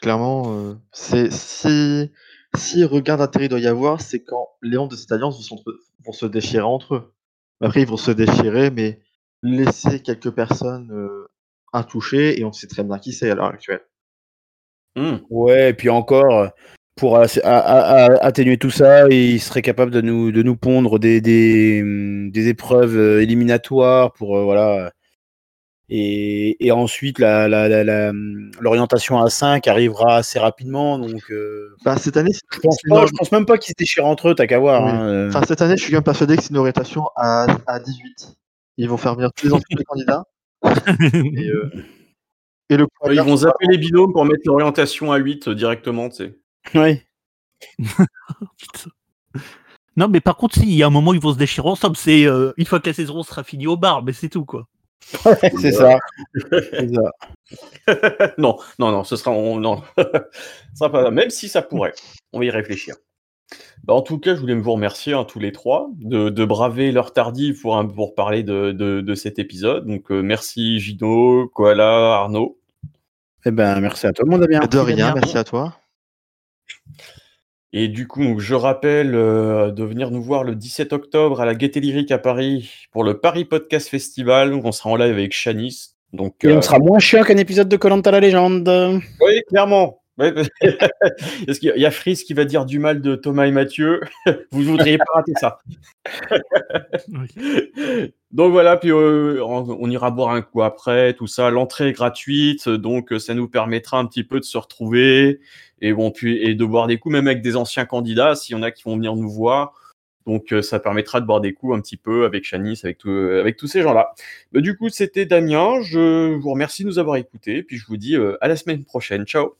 Clairement, euh, c'est si si regain d'intérêt doit y avoir, c'est quand les membres de cette alliance vont, se déchirer entre eux. Après, ils vont se déchirer, mais laisser quelques personnes euh, intouchées, et on sait très bien qui c'est à l'heure actuelle. Hmm. Ouais, et puis encore, pour as- a- a- a- atténuer tout ça, il serait capable de nous, de nous pondre des, des, des épreuves euh, éliminatoires pour, euh, voilà. Et, et ensuite, la, la, la, la, hum, l'orientation à 5 arrivera assez rapidement. Donc, euh, Bah, cette année, c'est- je, pense c'est pas, une- je pense même pas qu'ils se déchirent entre eux, t'as qu'à voir. Oui. hein, euh. enfin, cette année, je suis quand même persuadé que c'est une orientation à, à 18. Ils vont faire venir tous les anciens candidats. Et, euh, et le Ils vont zapper les binômes pour mettre l'orientation à 8 euh, directement, tu sais. Putain. non, mais par contre, si, il y a un moment, ils vont se déchirer ensemble. C'est euh, une fois que la saison sera finie au bar, mais c'est tout, quoi. C'est ça. C'est ça. non, non, non, ce sera, on, non. Ce sera pas, même si ça pourrait, on va y réfléchir. Bah, en tout cas, je voulais vous remercier hein, tous les trois de, de braver l'heure tardive pour, parler de, de, de cet épisode. Donc, euh, merci Gino, Koala, Arnaud. Eh ben, merci à toi, mon Damien. De rien, merci à toi. Et du coup, donc, je rappelle euh, de venir nous voir le 17 octobre à la Gaieté Lyrique à Paris pour le Paris Podcast Festival. Donc, on sera en live avec Shanice. Donc, Et euh, on sera moins chiant qu'un épisode de Colanta la légende. Oui, clairement. Ouais, Parce qu'il y a- il y a Frise qui va dire du mal de Thomas et Mathieu. Vous ne voudriez pas rater ça. Donc voilà, puis euh, on, on ira boire un coup après, tout ça. L'entrée est gratuite, donc euh, ça nous permettra un petit peu de se retrouver et, bon, puis, et de boire des coups, même avec des anciens candidats, s'il y en a qui vont venir nous voir. Donc euh, ça permettra de boire des coups un petit peu avec Chanice, avec, tout- avec tous ces gens-là. Bah, du coup, c'était Damien. Je vous remercie de nous avoir écoutés, puis je vous dis euh, à la semaine prochaine. Ciao